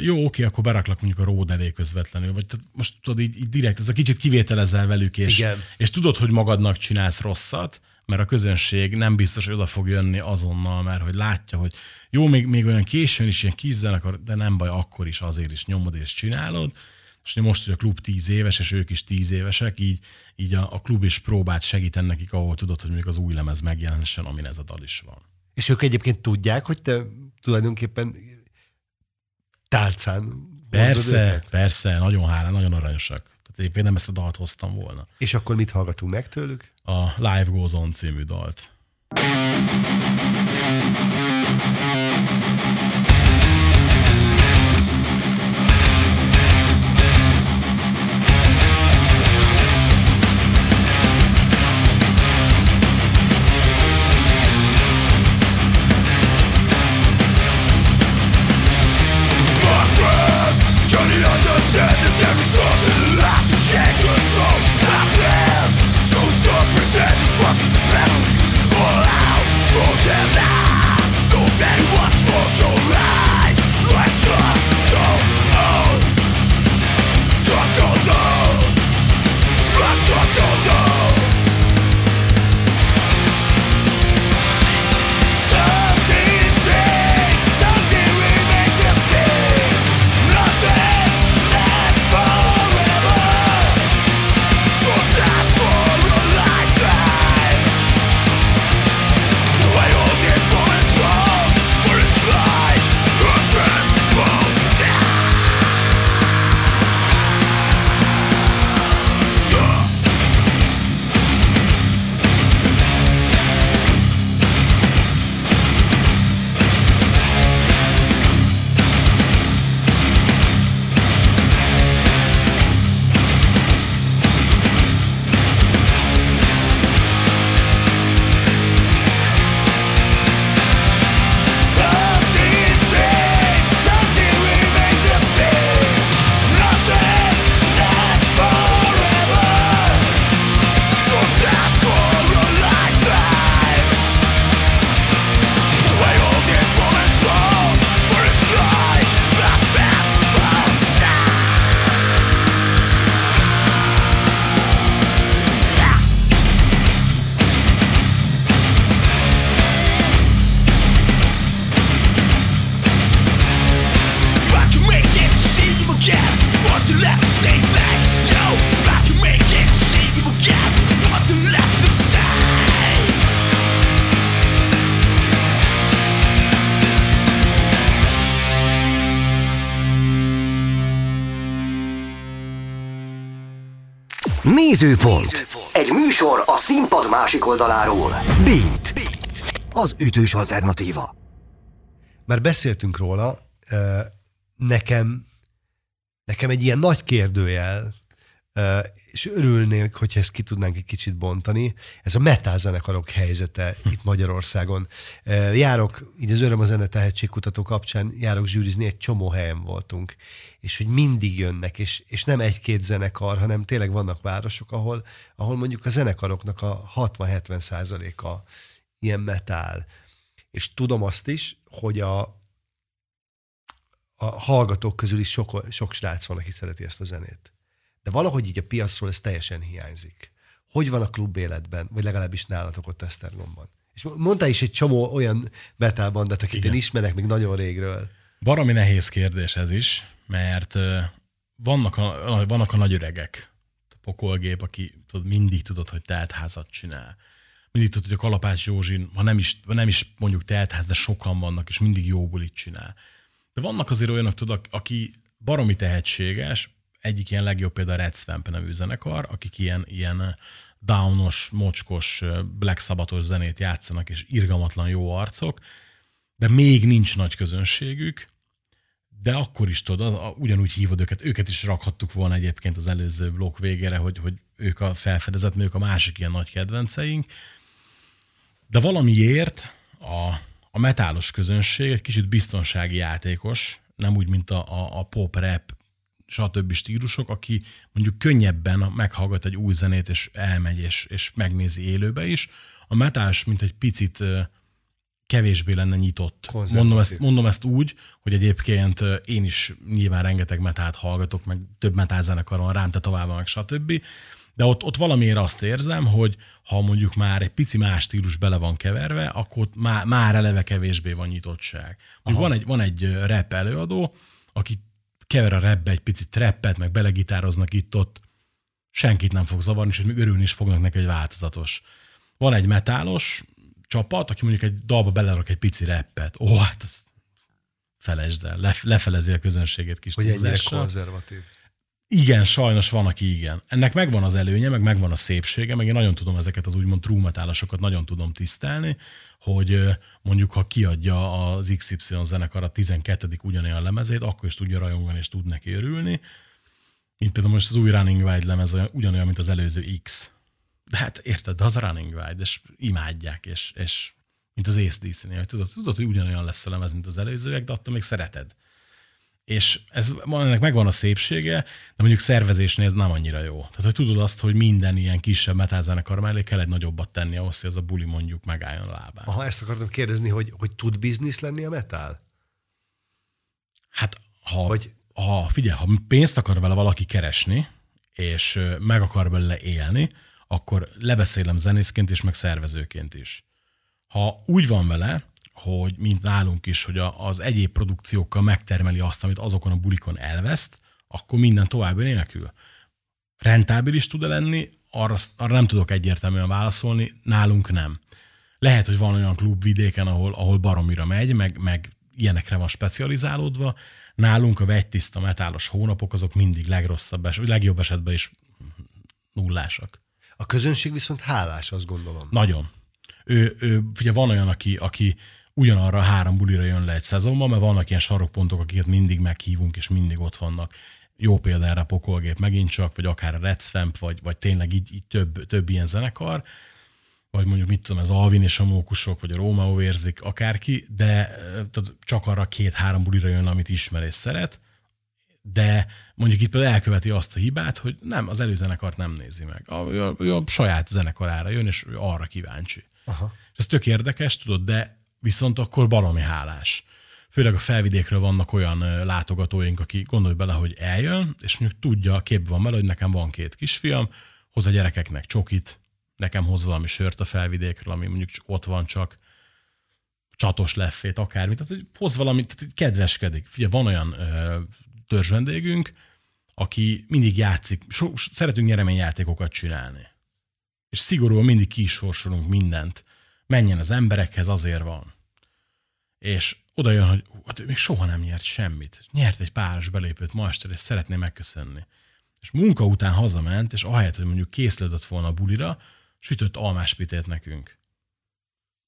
Jó, oké, akkor beraklak mondjuk a Road elég közvetlenül, vagy most tudod, így, így direkt, ez a kicsit kivételezel velük, és, Igen. és tudod, hogy magadnak csinálsz rosszat, mert a közönség nem biztos, hogy oda fog jönni azonnal, mert hogy látja, hogy jó, még, még olyan későn is ilyen kizzenekar, de nem baj, akkor is azért is nyomod és csinálod. És most, hogy a klub tíz éves, és ők is tíz évesek, így, így a, a klub is próbált segíteni nekik, ahol tudod, hogy még az új lemez megjelenhessen, amin ez a dal is van. És ők egyébként tudják, hogy te tulajdonképpen tálcán Persze, persze, nagyon hálá, nagyon aranyosak. Tehát egyébként nem ezt a dalt hoztam volna. És akkor mit hallgatunk meg tőlük? a Live Goes On című dalt. Nézőpont. Egy műsor a színpad másik oldaláról. Beat. Beat. Az ütős alternatíva. Már beszéltünk róla, nekem, nekem egy ilyen nagy kérdőjel, és örülnék, hogyha ezt ki tudnánk egy kicsit bontani. Ez a metal zenekarok helyzete itt Magyarországon. Járok, így az Öröm a Zene Tehetségkutató kapcsán járok zsűrizni, egy csomó helyen voltunk, és hogy mindig jönnek, és, és nem egy-két zenekar, hanem tényleg vannak városok, ahol, ahol mondjuk a zenekaroknak a 60-70 százaléka ilyen metal. És tudom azt is, hogy a, a hallgatók közül is sok, sok srác van, aki szereti ezt a zenét de valahogy így a piacról ez teljesen hiányzik. Hogy van a klub életben, vagy legalábbis nálatok ott Esztergomban? És mondta is egy csomó olyan betálbandát, akit Igen. én ismerek még nagyon régről. Baromi nehéz kérdés ez is, mert vannak a, vannak a nagy öregek. A pokolgép, aki tudod, mindig tudod, hogy teltházat csinál. Mindig tudod, hogy a Kalapács Józsin, ha nem is, nem is mondjuk teltház, de sokan vannak, és mindig jó bulit csinál. De vannak azért olyanok, tudod, aki baromi tehetséges, egyik ilyen legjobb példa a Red Swamp nevű zenekar, akik ilyen, ilyen downos, mocskos, Black Sabbathos zenét játszanak, és irgalmatlan jó arcok, de még nincs nagy közönségük, de akkor is tudod, az, a, ugyanúgy hívod őket, őket is rakhattuk volna egyébként az előző blokk végére, hogy, hogy ők a felfedezett, ők a másik ilyen nagy kedvenceink, de valamiért a, a metálos közönség egy kicsit biztonsági játékos, nem úgy, mint a, a, a pop rap stb. stílusok, aki mondjuk könnyebben meghallgat egy új zenét, és elmegy, és, és megnézi élőbe is. A metás, mint egy picit kevésbé lenne nyitott. Mondom ezt, mondom ezt úgy, hogy egyébként én is nyilván rengeteg metát hallgatok, meg több metálzenekar van rám tovább, meg stb. De ott, ott valamiért azt érzem, hogy ha mondjuk már egy pici más stílus bele van keverve, akkor már, már eleve kevésbé van nyitottság. Van egy, van egy rap előadó, aki kever a rebbe egy picit treppet, meg belegitároznak itt-ott, senkit nem fog zavarni, és még örülni is fognak neki egy változatos. Van egy metálos csapat, aki mondjuk egy dalba belerak egy pici reppet. Ó, hát ez felejtsd el, lefelezi a közönségét kis Hogy ennyire konzervatív. Igen, sajnos van, aki igen. Ennek megvan az előnye, meg megvan a szépsége, meg én nagyon tudom ezeket az úgymond trúmetálosokat nagyon tudom tisztelni, hogy mondjuk ha kiadja az XY zenekar a 12. ugyanolyan lemezét, akkor is tudja rajongani és tud neki örülni. Mint például most az új Running Wild lemez olyan, ugyanolyan, mint az előző X. De hát érted, de az a Running Wild, és imádják, és, és mint az ACDC-nél, tudod, tudod, hogy ugyanolyan lesz a lemez, mint az előzőek, de attól még szereted. És ez, ennek megvan a szépsége, de mondjuk szervezésnél ez nem annyira jó. Tehát, hogy tudod azt, hogy minden ilyen kisebb metálzenekar mellé kell egy nagyobbat tenni ahhoz, hogy ez a buli mondjuk megálljon a lábán. Aha, ezt akartam kérdezni, hogy, hogy tud biznisz lenni a metál? Hát, ha, Vagy... ha figyelj, ha pénzt akar vele valaki keresni, és meg akar belőle élni, akkor lebeszélem zenészként is, meg szervezőként is. Ha úgy van vele, hogy mint nálunk is, hogy az egyéb produkciókkal megtermeli azt, amit azokon a bulikon elveszt, akkor minden további nélkül. Rentábilis tud-e lenni? Arra, arra nem tudok egyértelműen válaszolni, nálunk nem. Lehet, hogy van olyan klub vidéken, ahol, ahol baromira megy, meg, meg ilyenekre van specializálódva. Nálunk a vegytiszta metálos hónapok azok mindig legrosszabb, vagy legjobb esetben is nullásak. A közönség viszont hálás, azt gondolom. Nagyon. Ő, ő, ugye van olyan, aki, aki ugyanarra a három bulira jön le egy szezonban, mert vannak ilyen sarokpontok, akiket mindig meghívunk, és mindig ott vannak. Jó példa erre a pokolgép megint csak, vagy akár a Red Swamp, vagy, vagy tényleg így, így több, több ilyen zenekar, vagy mondjuk mit tudom, az Alvin és a Mókusok, vagy a Rómeó érzik, akárki, de tehát csak arra két-három bulira jön, amit ismer és szeret, de mondjuk itt például elköveti azt a hibát, hogy nem, az előzenekart nem nézi meg. A, a, a saját zenekarára jön, és arra kíváncsi. Aha. És ez tök érdekes, tudod, de viszont akkor valami hálás. Főleg a felvidékről vannak olyan látogatóink, aki gondolj bele, hogy eljön, és mondjuk tudja, képben van vele, hogy nekem van két kisfiam, hoz a gyerekeknek csokit, nekem hoz valami sört a felvidékről, ami mondjuk ott van csak, csatos leffét, akármit, tehát hogy hoz valamit, tehát kedveskedik. Figyelj, van olyan ö, törzsvendégünk, aki mindig játszik, so, szeretünk nyereményjátékokat csinálni. És szigorúan mindig kisorsolunk mindent. Menjen az emberekhez, azért van és oda jön, hogy hát még soha nem nyert semmit. Nyert egy páros belépőt ma este, és szeretném megköszönni. és munka után hazament, és ahelyett, hogy mondjuk készledett volna a bulira, sütött almáspitét nekünk.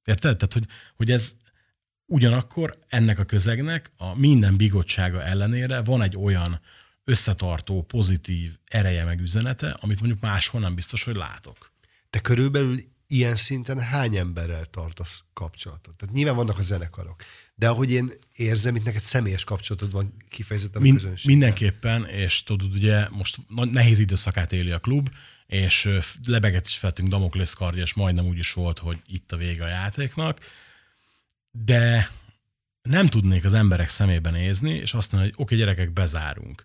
Érted? Tehát, hogy, hogy ez ugyanakkor ennek a közegnek a minden bigottsága ellenére van egy olyan összetartó, pozitív ereje meg üzenete, amit mondjuk máshol nem biztos, hogy látok. Te körülbelül ilyen szinten hány emberrel tartasz kapcsolatot? Tehát nyilván vannak a zenekarok, de ahogy én érzem, itt neked személyes kapcsolatod van kifejezetten Min- a közönség. Mindenképpen, és tudod, ugye most nehéz időszakát éli a klub, és lebeget is fettünk Damoklész kardja, és majdnem úgy is volt, hogy itt a vége a játéknak, de nem tudnék az emberek szemébe nézni, és azt mondani, hogy oké, okay, gyerekek, bezárunk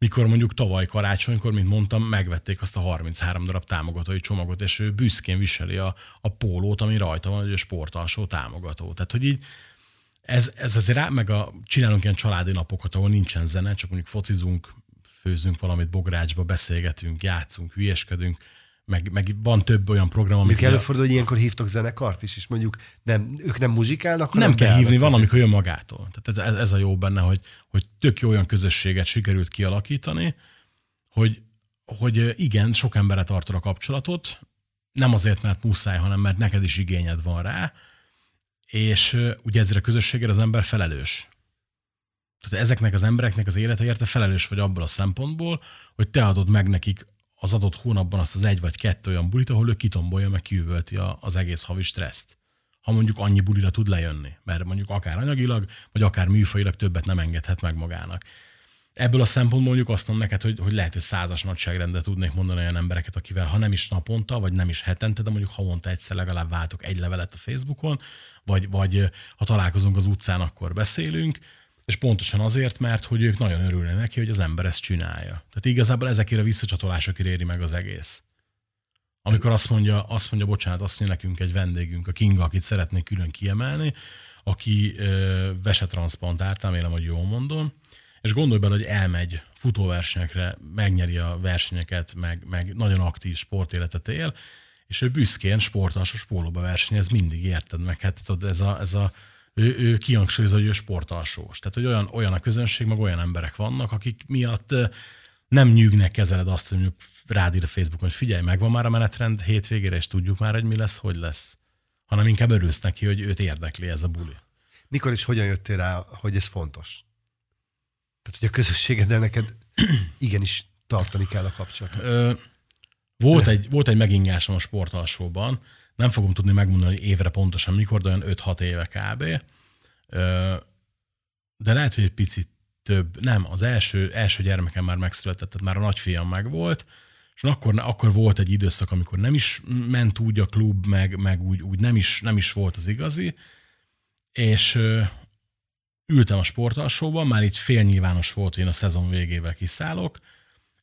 mikor mondjuk tavaly karácsonykor, mint mondtam, megvették azt a 33 darab támogatói csomagot, és ő büszkén viseli a, a pólót, ami rajta van, hogy a sportalsó támogató. Tehát, hogy így ez, ez azért meg a, csinálunk ilyen családi napokat, ahol nincsen zene, csak mondjuk focizunk, főzünk valamit bográcsba, beszélgetünk, játszunk, hülyeskedünk, meg, meg van több olyan program, amit... Még előfordul, hogy ilyenkor hívtok zenekart is, és mondjuk nem, ők nem muzsikálnak, Nem kell hívni, van, amikor jön magától. Tehát ez, ez, ez a jó benne, hogy, hogy tök jó olyan közösséget sikerült kialakítani, hogy, hogy igen, sok emberre tartod a kapcsolatot, nem azért, mert muszáj, hanem mert neked is igényed van rá, és ugye ezért a közösségért az ember felelős. Tehát ezeknek az embereknek az élete érte felelős vagy abból a szempontból, hogy te adod meg nekik az adott hónapban azt az egy vagy kettő olyan bulit, ahol ő kitombolja, meg kiüvölti az egész havi stresszt. Ha mondjuk annyi bulira tud lejönni, mert mondjuk akár anyagilag, vagy akár műfajilag többet nem engedhet meg magának. Ebből a szempontból mondjuk azt mondom neked, hogy, hogy lehet, hogy százas nagyságrendet tudnék mondani olyan embereket, akivel ha nem is naponta, vagy nem is hetente, de mondjuk havonta egyszer legalább váltok egy levelet a Facebookon, vagy, vagy ha találkozunk az utcán, akkor beszélünk, és pontosan azért, mert hogy ők nagyon örülnek neki, hogy az ember ezt csinálja. Tehát igazából ezekére a visszacsatolásokért éri meg az egész. Amikor azt mondja, azt mondja, bocsánat, azt mondja nekünk egy vendégünk, a Kinga, akit szeretnék külön kiemelni, aki ö, vesetranszplantált, remélem, hogy jól mondom, és gondolj bele, hogy elmegy futóversenyekre, megnyeri a versenyeket, meg, meg nagyon aktív sportéletet él, és ő büszkén sportalsos pólóba versenyez mindig, érted meg? Hát tudod, ez a, ez a ő, ő kihangsúlyozza, hogy ő sportalsós. Tehát, hogy olyan, olyan a közönség, meg olyan emberek vannak, akik miatt nem nyűgnek kezeled azt, hogy mondjuk rád ír a Facebookon, hogy figyelj, megvan már a menetrend hétvégére, és tudjuk már, hogy mi lesz, hogy lesz. Hanem inkább örülsz neki, hogy őt érdekli ez a buli. Mikor és hogyan jöttél rá, hogy ez fontos? Tehát, hogy a közösségeddel neked *clears throat* igenis tartani kell a kapcsolatot. Ö, volt, egy, volt egy megingásom a sportalsóban, nem fogom tudni megmondani évre pontosan mikor, de olyan 5-6 éve kb. De lehet, hogy egy picit több. Nem, az első, első gyermekem már megszületett, tehát már a nagyfiam megvolt, és akkor, akkor volt egy időszak, amikor nem is ment úgy a klub, meg, meg úgy, úgy nem, is, nem is volt az igazi, és ültem a sportalsóban, már így fél nyilvános volt, hogy én a szezon végével kiszállok,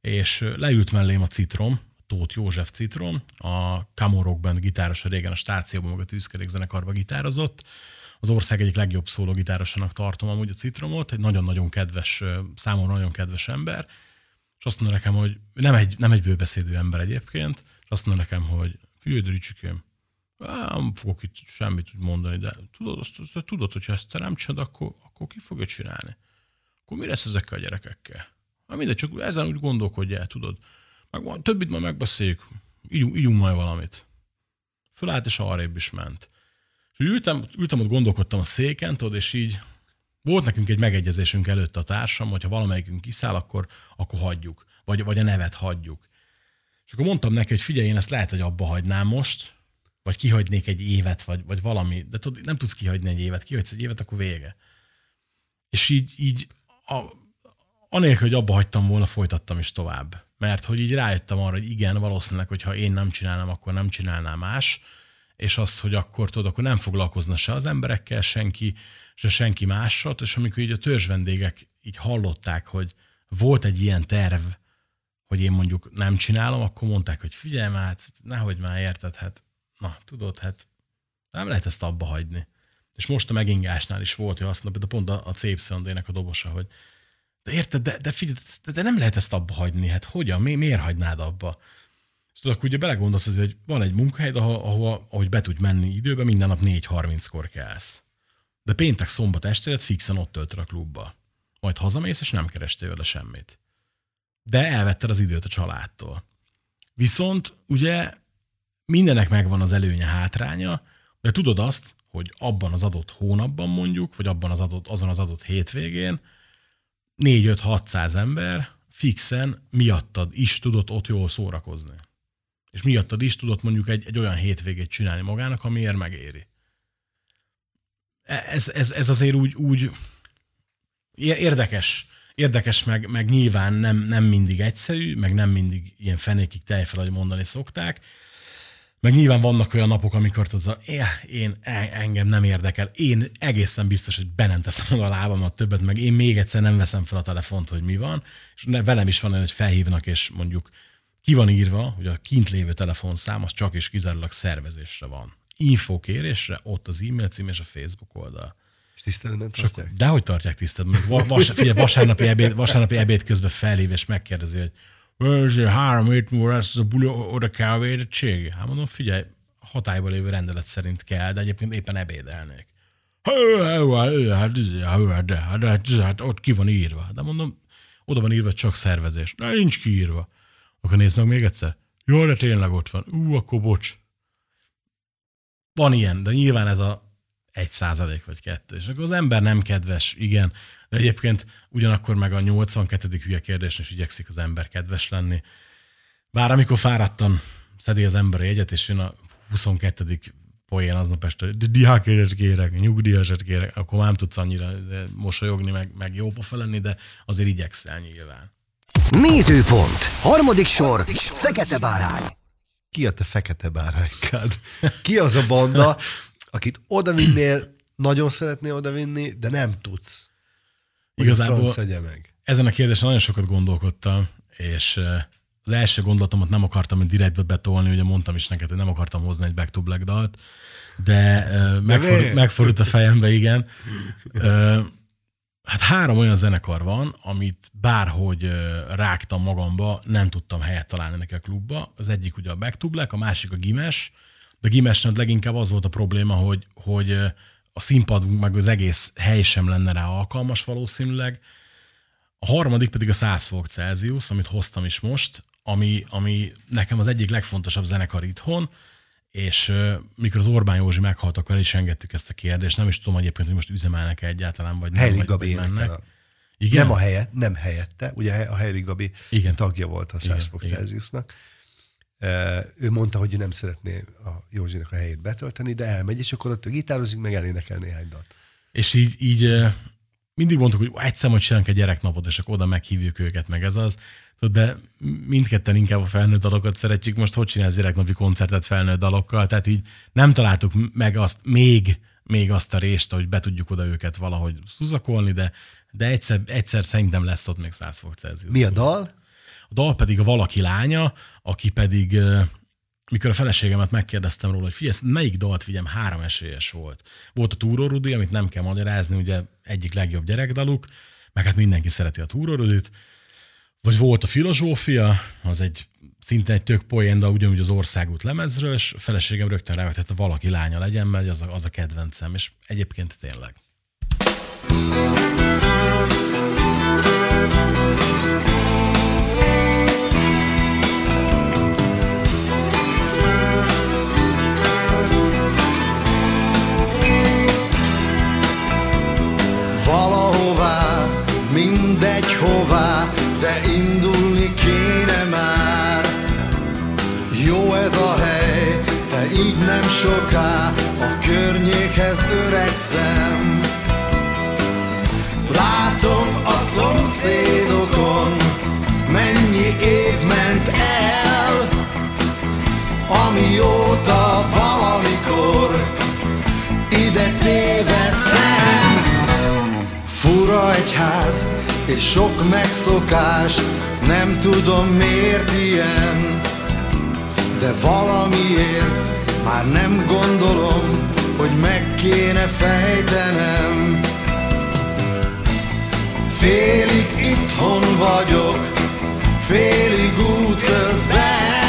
és leült mellém a citrom, Tóth József Citron, a Camorrock Band gitárosa régen a stációban, meg a tűzkerék zenekarba gitározott. Az ország egyik legjobb szóló gitárosának tartom amúgy a Citromot, egy nagyon-nagyon kedves, számomra nagyon kedves ember, és azt mondta nekem, hogy nem egy, nem egy bőbeszédő ember egyébként, és azt mondta nekem, hogy figyelj, Ricsikém, nem fogok itt semmit mondani, de tudod, azt, azt, tudod hogy ezt te nem csinálod, akkor, akkor ki fogja csinálni? Akkor mi lesz ezekkel a gyerekekkel? Hát mindegy, csak ezen úgy gondolkodjál, tudod. Meg, többit majd megbeszéljük, ígyunk, ígyunk majd valamit. Fölállt, és arrébb is ment. És ültem, ültem ott, gondolkodtam a széken, tudod, és így volt nekünk egy megegyezésünk előtt a társam, hogyha valamelyikünk kiszáll, akkor, akkor hagyjuk. Vagy, vagy a nevet hagyjuk. És akkor mondtam neki, hogy figyelj, én ezt lehet, hogy abba hagynám most, vagy kihagynék egy évet, vagy, vagy valami, de tudod, nem tudsz kihagyni egy évet, kihagysz egy évet, akkor vége. És így, így a, anélkül, hogy abba hagytam volna, folytattam is tovább. Mert hogy így rájöttem arra, hogy igen, valószínűleg, hogyha én nem csinálnám, akkor nem csinálná más, és az, hogy akkor tudod, akkor nem foglalkozna se az emberekkel senki, se senki mással, és amikor így a törzs vendégek így hallották, hogy volt egy ilyen terv, hogy én mondjuk nem csinálom, akkor mondták, hogy figyelj már, hát nehogy már érted, hát na, tudod, hát nem lehet ezt abba hagyni. És most a megingásnál is volt, hogy azt mondta, de pont a, a Cépszondének a dobosa, hogy de érted, de, de figyelj, de, nem lehet ezt abba hagyni. Hát hogyan? Mi, miért hagynád abba? Szóval akkor ugye belegondolsz, hogy van egy munkahely, ahol, ahol ahogy be tudj menni időben, minden nap 4.30-kor kelsz. De péntek, szombat estélet fixen ott töltöd a klubba. Majd hazamész, és nem kerestél vele semmit. de elvetted az időt a családtól. Viszont ugye mindenek megvan az előnye, hátránya, de tudod azt, hogy abban az adott hónapban mondjuk, vagy abban az adott, azon az adott hétvégén 4-5-600 ember fixen miattad is tudott ott jól szórakozni. És miattad is tudott mondjuk egy, egy olyan hétvégét csinálni magának, amiért megéri. E, ez, ez, ez azért úgy, úgy érdekes, érdekes meg, meg nyilván nem, nem mindig egyszerű, meg nem mindig ilyen fenékig tejfel, ahogy mondani szokták, meg nyilván vannak olyan napok, amikor tudod, én, e, engem nem érdekel, én egészen biztos, hogy be nem teszem a lábamat többet, meg én még egyszer nem veszem fel a telefont, hogy mi van, és velem is van olyan, hogy felhívnak, és mondjuk ki van írva, hogy a kint lévő telefonszám az csak és kizárólag szervezésre van. Infokérésre, ott az e-mail cím és a Facebook oldal. És tiszteletben tartják? De hogy tartják tiszteletben? Vas, figyelj, vasárnapi ebéd, vasárnapi ebéd közben felhív és megkérdezi, hogy három hét múlva lesz a buli, oda kell védettség. Hát mondom, figyelj, hatályban lévő rendelet szerint kell, de egyébként éppen ebédelnék. Hát, hát, hát ott ki van írva. De mondom, oda van írva csak szervezés. De nincs kiírva. Akkor nézd meg még egyszer. Jó, de tényleg ott van. Ú, akkor bocs. Van ilyen, de nyilván ez a egy százalék vagy kettő. És akkor az ember nem kedves, igen, de egyébként ugyanakkor meg a 82. hülye kérdés is igyekszik az ember kedves lenni. Bár amikor fáradtan szedi az ember egyet, és jön a 22. poén aznap este, de diákérőt kérek, nyugdíjasat kérek, akkor nem tudsz annyira mosolyogni, meg, meg jó pofa lenni, de azért igyekszel nyilván. Nézőpont. Harmadik sor. Fekete bárány. Ki a te fekete báránykád? Ki az a banda, *laughs* akit odavinnél, nagyon szeretnél odavinni, de nem tudsz? Igazából meg. ezen a kérdésen nagyon sokat gondolkodtam, és az első gondolatomat nem akartam direktbe betolni, ugye mondtam is neked, hogy nem akartam hozni egy Back to Black dalt, de megfordult, megfordult a fejembe, igen. Hát három olyan zenekar van, amit bárhogy rágtam magamba, nem tudtam helyet találni neki a klubba. Az egyik ugye a Back to Black, a másik a Gimes, de Gimesnek leginkább az volt a probléma, hogy, hogy a színpadunk meg az egész hely sem lenne rá alkalmas valószínűleg. A harmadik pedig a 100 fok Celsius, amit hoztam is most, ami, ami nekem az egyik legfontosabb zenekar itthon, és uh, mikor az Orbán Józsi meghalt, akkor el is engedtük ezt a kérdést. Nem is tudom egyébként, hogy most üzemelnek -e egyáltalán, vagy nem, vagy, Gabi vagy mennek. A... Igen? Nem a helyet, nem helyette. Ugye a Heilig Gabi igen. tagja volt a 100 fok Celsiusnak. Ő mondta, hogy ő nem szeretné a Józsinak a helyét betölteni, de elmegy, és akkor ott gitározik, meg elénekel néhány dalt. És így, így mindig mondtuk, hogy egyszer majd csinálunk egy gyereknapot, és akkor oda meghívjuk őket, meg ez az. De mindketten inkább a felnőtt dalokat szeretjük. Most hogy csinálsz gyereknapi koncertet felnőtt dalokkal? Tehát így nem találtuk meg azt, még, még azt a részt, hogy be tudjuk oda őket valahogy szuzakolni, de, de egyszer, egyszer szerintem lesz ott még 100 fok Celsius. Mi a dal? A dal pedig a valaki lánya, aki pedig mikor a feleségemet megkérdeztem róla, hogy figyelj, melyik dalt vigyem, három esélyes volt. Volt a Túró Rudi, amit nem kell magyarázni, ugye egyik legjobb gyerekdaluk, meg hát mindenki szereti a Túró Rudit. Vagy volt a Filozsófia, az egy szinte egy tök poén, de ugyanúgy az országút lemezről, és a feleségem rögtön rávetett, hogy valaki lánya legyen, mert az a, az a kedvencem, és egyébként tényleg. hová, így nem soká, a környékhez öregszem. Látom a szomszédokon, mennyi év ment el, amióta valamikor ide tévedtem. Fura egy ház, és sok megszokás, nem tudom miért ilyen, de valamiért már nem gondolom, hogy meg kéne fejtenem. Félig itthon vagyok, félig út közben,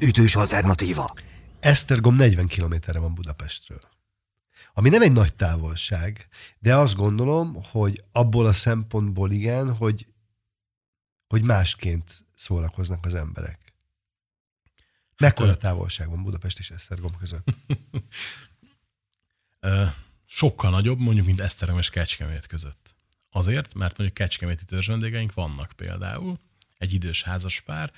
ütős alternatíva. Esztergom 40 kilométerre van Budapestről. Ami nem egy nagy távolság, de azt gondolom, hogy abból a szempontból igen, hogy, hogy másként szórakoznak az emberek. Mekkora távolság van Budapest és Esztergom között? *laughs* Sokkal nagyobb, mondjuk, mint Esztergom és Kecskemét között. Azért, mert mondjuk kecskeméti törzsvendégeink vannak például, egy idős házaspár,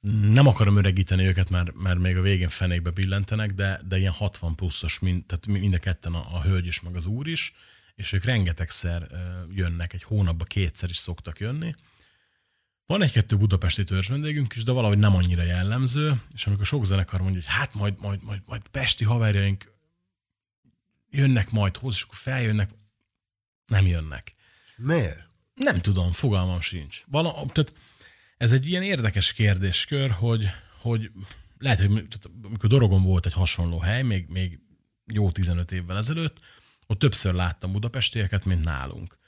nem akarom öregíteni őket, mert, mert még a végén fenékbe billentenek, de, de ilyen 60 pluszos, mind, tehát mind a ketten a, a hölgy is, meg az úr is, és ők rengetegszer jönnek, egy hónapban kétszer is szoktak jönni. Van egy-kettő budapesti törzsvendégünk is, de valahogy nem annyira jellemző, és amikor sok zenekar mondja, hogy hát majd, majd, majd, majd pesti haverjaink jönnek majd hozzá, és akkor feljönnek, nem jönnek. Miért? Nem tudom, fogalmam sincs. Vala, tehát ez egy ilyen érdekes kérdéskör, hogy, hogy lehet, hogy tehát amikor Dorogon volt egy hasonló hely, még, még jó 15 évvel ezelőtt, ott többször láttam budapestieket, mint nálunk.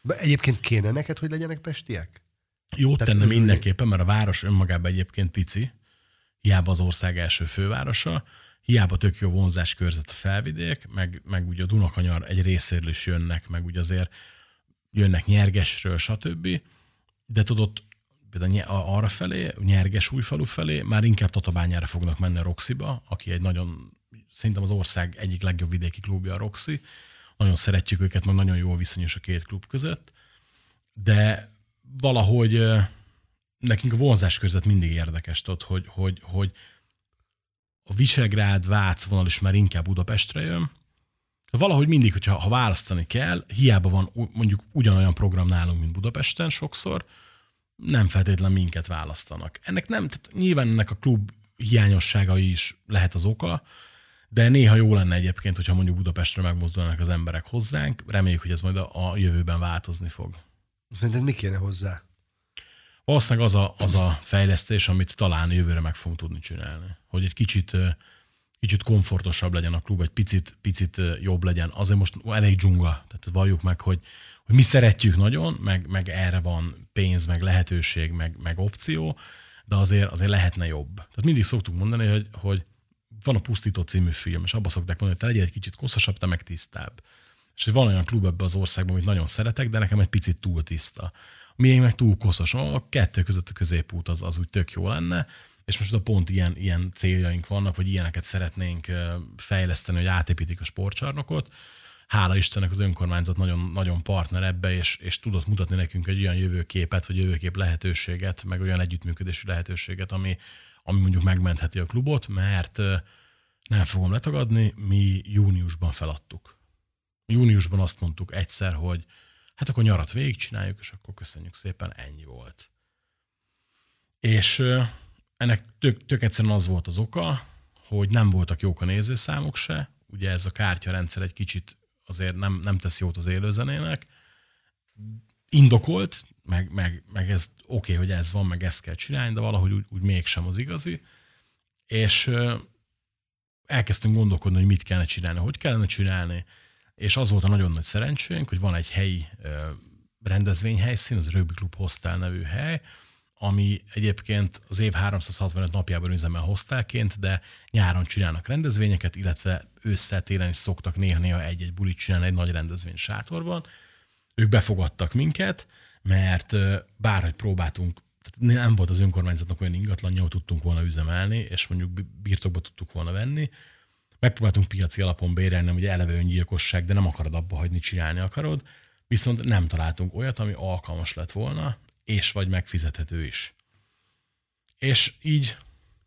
De egyébként kéne neked, hogy legyenek pestiek? Jót Tehát tenne mindenképpen, mert a város önmagában egyébként pici, hiába az ország első fővárosa, hiába tök jó vonzás körzet a felvidék, meg, meg ugye a Dunakanyar egy részéről is jönnek, meg ugye azért jönnek Nyergesről, stb. De tudod, például arra felé, Nyerges újfalu felé, már inkább Tatabányára fognak menni a Roxiba, aki egy nagyon, szerintem az ország egyik legjobb vidéki klubja a Roxy. Nagyon szeretjük őket, meg nagyon jó a viszonyos a két klub között. De valahogy nekünk a vonzás között mindig érdekes, tudod, hogy, hogy, hogy a Visegrád, Vác vonal is már inkább Budapestre jön. Valahogy mindig, hogyha ha választani kell, hiába van mondjuk ugyanolyan program nálunk, mint Budapesten sokszor, nem feltétlenül minket választanak. Ennek nem, tehát nyilván ennek a klub hiányosságai is lehet az oka, de néha jó lenne egyébként, hogyha mondjuk Budapestre megmozdulnak az emberek hozzánk. Reméljük, hogy ez majd a, a jövőben változni fog. Szerinted mi kéne hozzá? Valószínűleg az a, az a fejlesztés, amit talán jövőre meg fogunk tudni csinálni. Hogy egy kicsit, kicsit komfortosabb legyen a klub, egy picit, picit jobb legyen. Azért most elég dzsunga, tehát valljuk meg, hogy mi szeretjük nagyon, meg, meg erre van pénz, meg lehetőség, meg, meg opció, de azért, azért lehetne jobb. Tehát mindig szoktuk mondani, hogy, hogy van a Pusztító című film, és abba szokták mondani, hogy te legyél egy kicsit koszosabb, te meg tisztább. És van olyan klub ebbe az országban, amit nagyon szeretek, de nekem egy picit túl tiszta. Miénk meg túl koszos. A kettő között a középút az, az úgy tök jó lenne, és most a pont ilyen, ilyen céljaink vannak, vagy ilyeneket szeretnénk fejleszteni, hogy átépítik a sportcsarnokot. Hála Istennek az önkormányzat nagyon, nagyon partner ebbe, és, és tudott mutatni nekünk egy olyan jövőképet, vagy jövőkép lehetőséget, meg olyan együttműködési lehetőséget, ami, ami mondjuk megmentheti a klubot, mert nem fogom letagadni, mi júniusban feladtuk. Júniusban azt mondtuk egyszer, hogy hát akkor nyarat végigcsináljuk, és akkor köszönjük szépen, ennyi volt. És ennek tök, tök egyszerűen az volt az oka, hogy nem voltak jók a nézőszámok se, ugye ez a kártyarendszer egy kicsit azért nem, nem tesz jót az élőzenének, indokolt, meg, meg, meg ez oké, okay, hogy ez van, meg ezt kell csinálni, de valahogy úgy, úgy mégsem az igazi. És elkezdtünk gondolkodni, hogy mit kellene csinálni, hogy kellene csinálni, és az volt a nagyon nagy szerencsénk, hogy van egy helyi rendezvényhelyszín, az Rugby Club Hostel nevű hely, ami egyébként az év 365 napjában üzemel hostelként, de nyáron csinálnak rendezvényeket, illetve ősszel télen is szoktak néha-néha egy-egy bulit csinálni egy nagy rendezvény sátorban, ők befogadtak minket, mert bárhogy próbáltunk, tehát nem volt az önkormányzatnak olyan ingatlan, hogy tudtunk volna üzemelni, és mondjuk birtokba tudtuk volna venni. Megpróbáltunk piaci alapon bérelni, ugye eleve öngyilkosság, de nem akarod abba hagyni, csinálni akarod. Viszont nem találtunk olyat, ami alkalmas lett volna, és vagy megfizethető is. És így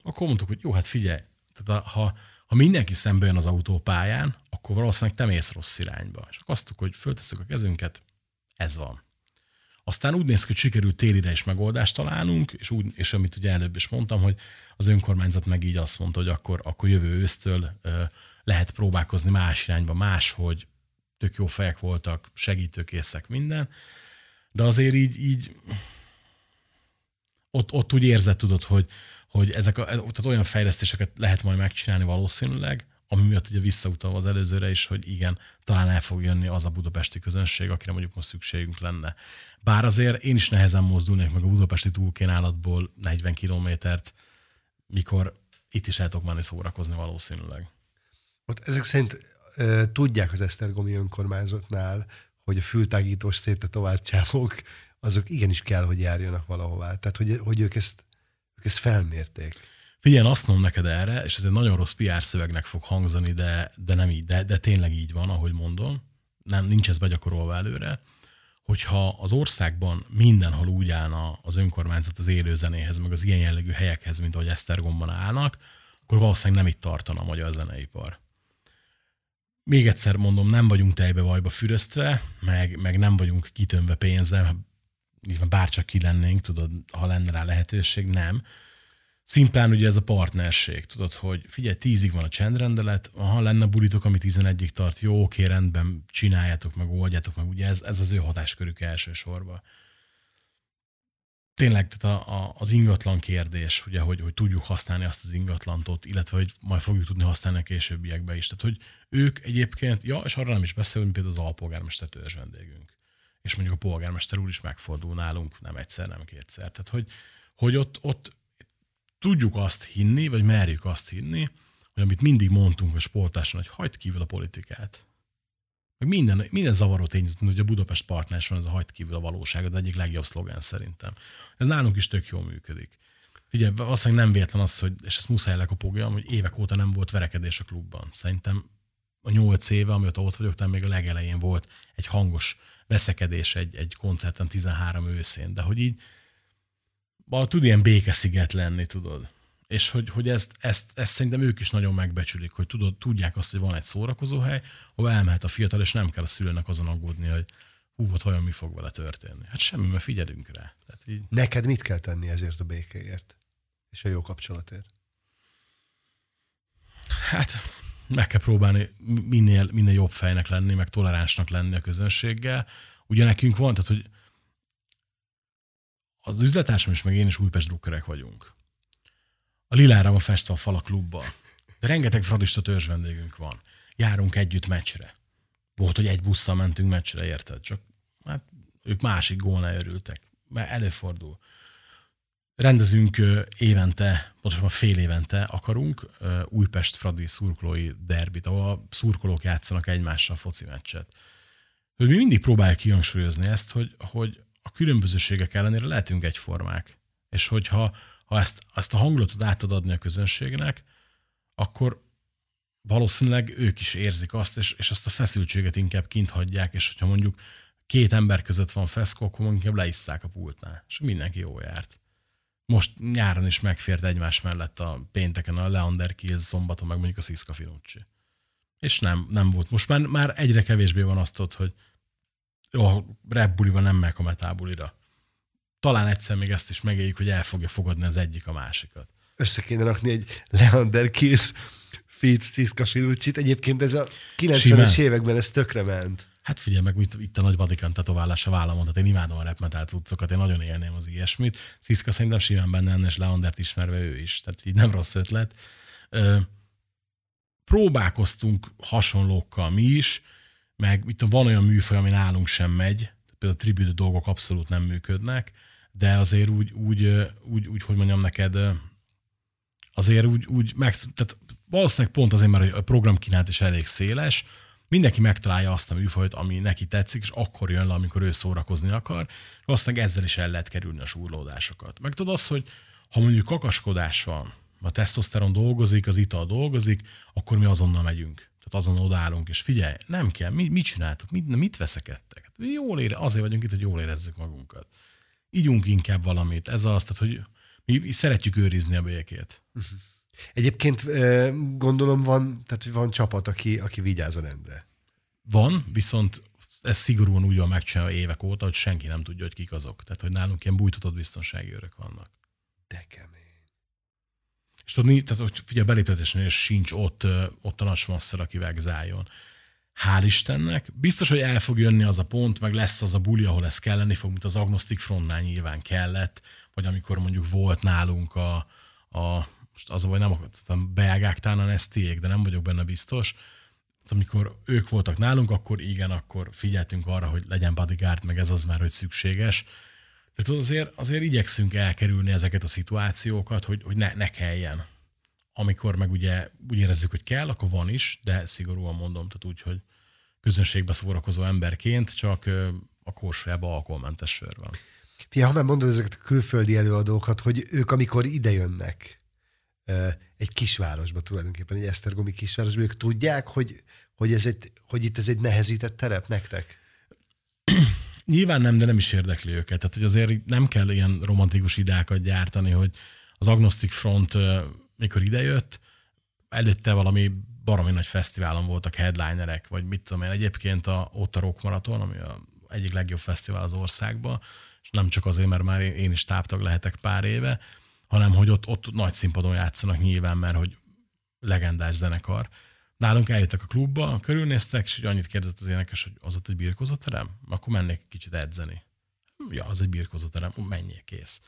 akkor mondtuk, hogy jó, hát figyelj, tehát ha, ha mindenki szembe jön az autópályán, akkor valószínűleg te mész rossz irányba. És akkor azt hogy föltesszük a kezünket, ez van. Aztán úgy néz ki, hogy sikerült télire is megoldást találnunk, és, úgy, és amit ugye előbb is mondtam, hogy az önkormányzat meg így azt mondta, hogy akkor, akkor jövő ősztől ö, lehet próbálkozni más irányba, máshogy, tök jó fejek voltak, segítőkészek, minden. De azért így, így ott, ott úgy érzett, tudod, hogy, hogy ezek a, tehát olyan fejlesztéseket lehet majd megcsinálni valószínűleg, ami miatt ugye visszautalva az előzőre is, hogy igen, talán el fog jönni az a budapesti közönség, akire mondjuk most szükségünk lenne. Bár azért én is nehezen mozdulnék meg a budapesti túlkénálatból 40 kilométert, mikor itt is el tudok menni szórakozni valószínűleg. Ott ezek szerint e, tudják az Esztergomi önkormányzatnál, hogy a fültágítós széttetováltságok azok igenis kell, hogy járjanak valahová. Tehát, hogy, hogy ők, ezt, ők ezt felmérték. Figyelj, azt mondom neked erre, és ez egy nagyon rossz PR szövegnek fog hangzani, de, de nem így, de, de tényleg így van, ahogy mondom. Nem, nincs ez begyakorolva előre, hogyha az országban mindenhol úgy állna az önkormányzat az élőzenéhez, meg az ilyen jellegű helyekhez, mint ahogy Esztergomban állnak, akkor valószínűleg nem itt tartana a magyar zeneipar. Még egyszer mondom, nem vagyunk tejbe vajba füröztve, meg, meg nem vagyunk kitönve pénzzel, bárcsak ki lennénk, tudod, ha lenne rá lehetőség, nem Szimplán ugye ez a partnerség, tudod, hogy figyelj, tízig van a csendrendelet, ha lenne bulitok, ami 11-ig tart, jó, oké, rendben, csináljátok meg, oldjátok meg, ugye ez, ez az ő hatáskörük elsősorban. Tényleg, tehát a, a, az ingatlan kérdés, ugye, hogy, hogy tudjuk használni azt az ingatlantot, illetve hogy majd fogjuk tudni használni a későbbiekbe is. Tehát, hogy ők egyébként, ja, és arra nem is beszélünk, például az alpolgármester törzs vendégünk. És mondjuk a polgármester úr is megfordul nálunk, nem egyszer, nem kétszer. Tehát, hogy, hogy ott, ott tudjuk azt hinni, vagy merjük azt hinni, hogy amit mindig mondtunk a sportáson, hogy hagyd kívül a politikát. Meg minden, minden zavaró tény, hogy a Budapest partners van, ez a hagyd kívül a valóság, az egyik legjobb szlogán szerintem. Ez nálunk is tök jól működik. Figyelj, valószínűleg nem véletlen az, hogy, és ezt muszáj lekopogjam, hogy évek óta nem volt verekedés a klubban. Szerintem a nyolc éve, amióta ott vagyok, talán még a legelején volt egy hangos veszekedés egy, egy koncerten 13 őszén, de hogy így tud ilyen békesziget lenni, tudod. És hogy, hogy ezt, ezt, ezt, szerintem ők is nagyon megbecsülik, hogy tudod, tudják azt, hogy van egy szórakozóhely, ahol elmehet a fiatal, és nem kell a szülőnek azon aggódni, hogy hú, ott vajon mi fog vele történni. Hát semmi, mert figyelünk rá. Tehát így... Neked mit kell tenni ezért a békéért? És a jó kapcsolatért? Hát meg kell próbálni minél, minél jobb fejnek lenni, meg toleránsnak lenni a közönséggel. Ugye nekünk van, tehát hogy az üzletársam is, meg én is Újpest drukkerek vagyunk. A Lilára van festve a fala klubba. De rengeteg fradista törzs vendégünk van. Járunk együtt meccsre. Volt, hogy egy busszal mentünk meccsre, érted? Csak hát ők másik gólnál örültek. Mert előfordul. Rendezünk évente, pontosabban fél évente akarunk Újpest Fradi szurkolói derbit, ahol a szurkolók játszanak egymással foci meccset. Hogy mi mindig próbáljuk kihangsúlyozni ezt, hogy, hogy a különbözőségek ellenére lehetünk egyformák. És hogyha ha ezt, ezt a hangulatot át tud adni a közönségnek, akkor valószínűleg ők is érzik azt, és, és azt a feszültséget inkább kint hagyják, és hogyha mondjuk két ember között van feszkó, akkor inkább leisszák a pultnál, és mindenki jó járt. Most nyáron is megfért egymás mellett a pénteken a Leander Kiel, szombaton meg mondjuk a Sziszka Finucci. És nem, nem volt. Most már, már egyre kevésbé van azt ott, hogy a rap nem megy a metábulira. Talán egyszer még ezt is megéljük, hogy el fogja fogadni az egyik a másikat. Össze kéne rakni egy Leander Kiss Fitz Ciszka Filucsit. Egyébként ez a 90-es években ez tökre ment. Hát figyelj meg, itt, itt a nagy Vatikán tetoválás a vállamon, tehát én imádom a rap metal cuccokat, én nagyon élném az ilyesmit. Sziszka szerintem simán benne lenne, és Leandert ismerve ő is, tehát így nem rossz ötlet. Ö, próbálkoztunk hasonlókkal mi is, meg itt van olyan műfaj, ami nálunk sem megy, például a tribute dolgok abszolút nem működnek, de azért úgy, úgy, úgy, úgy hogy mondjam neked, azért úgy, úgy meg, tehát valószínűleg pont azért, mert a program kínálat is elég széles, mindenki megtalálja azt a műfajt, ami neki tetszik, és akkor jön le, amikor ő szórakozni akar, és aztán ezzel is el lehet kerülni a súrlódásokat. Meg tudod azt, hogy ha mondjuk kakaskodás van, a tesztoszteron dolgozik, az ital dolgozik, akkor mi azonnal megyünk. Tehát azon odállunk, és figyelj, nem kell, mi, mit csináltuk, mit, mit veszekedtek? Hát jól ére, azért vagyunk itt, hogy jól érezzük magunkat. Ígyunk inkább valamit. Ez az, tehát, hogy mi szeretjük őrizni a békét. Uh-huh. Egyébként gondolom van, tehát van csapat, aki, aki vigyáz a rendre. Van, viszont ez szigorúan úgy van megcsinálva évek óta, hogy senki nem tudja, hogy kik azok. Tehát, hogy nálunk ilyen bújtatott biztonsági őrök vannak. De kemény. És tudni, tehát, hogy figyelj, beléptetésnél sincs ott, ott a nagy aki vegzáljon. Hál' Istennek. Biztos, hogy el fog jönni az a pont, meg lesz az a buli, ahol ez kelleni fog, mint az Agnostic Frontnál nyilván kellett, vagy amikor mondjuk volt nálunk a, a most az baj, nem akartam belgák talán tiék, de nem vagyok benne biztos. Amikor ők voltak nálunk, akkor igen, akkor figyeltünk arra, hogy legyen bodyguard, meg ez az már, hogy szükséges. De azért, azért igyekszünk elkerülni ezeket a szituációkat, hogy, hogy ne, ne kelljen. Amikor meg ugye úgy érezzük, hogy kell, akkor van is, de szigorúan mondom, tehát úgy, hogy közönségbe szórakozó emberként csak a korsójában alkoholmentes sör van. Fia, ha már mondod ezeket a külföldi előadókat, hogy ők amikor idejönnek, egy kisvárosba tulajdonképpen, egy Esztergomi kisvárosba, ők tudják, hogy, hogy, ez egy, hogy itt ez egy nehezített terep nektek? *clears throat* Nyilván nem, de nem is érdekli őket. Tehát, hogy azért nem kell ilyen romantikus idákat gyártani, hogy az Agnostic Front, mikor idejött, előtte valami baromi nagy fesztiválon voltak headlinerek, vagy mit tudom én, egyébként a, ott a Rock Marathon, ami a egyik legjobb fesztivál az országban, és nem csak azért, mert már én is táptag lehetek pár éve, hanem hogy ott, ott nagy színpadon játszanak nyilván, mert hogy legendás zenekar. Nálunk eljöttek a klubba, körülnéztek, és annyit kérdezett az énekes, hogy az ott egy birkozóterem? Akkor mennék kicsit edzeni. Ja, az egy birkozóterem, menjél, kész.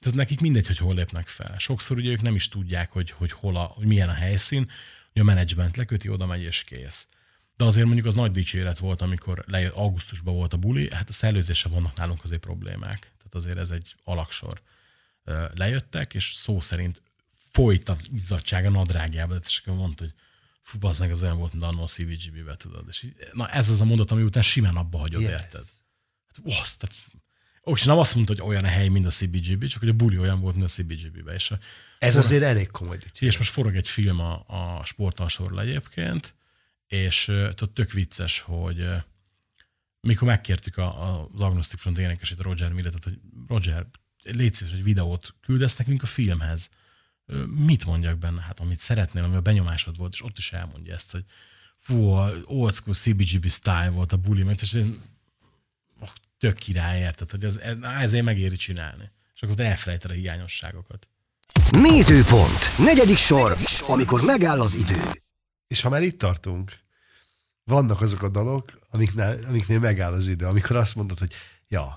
Tehát nekik mindegy, hogy hol lépnek fel. Sokszor ugye ők nem is tudják, hogy, hogy, hol a, hogy milyen a helyszín, hogy a menedzsment leköti, oda megy és kész. De azért mondjuk az nagy dicséret volt, amikor lejött, augusztusban volt a buli, hát a szellőzése vannak nálunk azért problémák. Tehát azért ez egy alaksor lejöttek, és szó szerint folyt az izzadság a nadrágjába, és akkor mondta, hogy fú, bazdmeg, az olyan volt, mint annól a CVGB-be, tudod. És így, na ez az a mondat, ami után simán abba hagyod, yes. érted? Hát, osz, tehát, ó, és nem azt mondta, hogy olyan a hely, mint a CBGB, csak hogy a buli olyan volt, mint a CBGB-be. És a, ez forog, azért elég komoly. És most forog egy film a, a sportalsorról egyébként, és tudod, tök vicces, hogy mikor megkértük a, a, az Agnostic Front énekesét, Roger Milletet, hogy Roger, légy szíves, egy videót küldesz nekünk a filmhez. Mit mondjak benne? Hát amit szeretnél, ami a benyomásod volt, és ott is elmondja ezt, hogy fú, old school CBGB style volt a buli, mert és tök király, érted, hogy ez, ezért megéri csinálni. És akkor elfelejted a hiányosságokat. Nézőpont. Negyedik sor, amikor megáll az idő. És ha már itt tartunk, vannak azok a dalok, amiknél, amiknél megáll az idő, amikor azt mondod, hogy ja,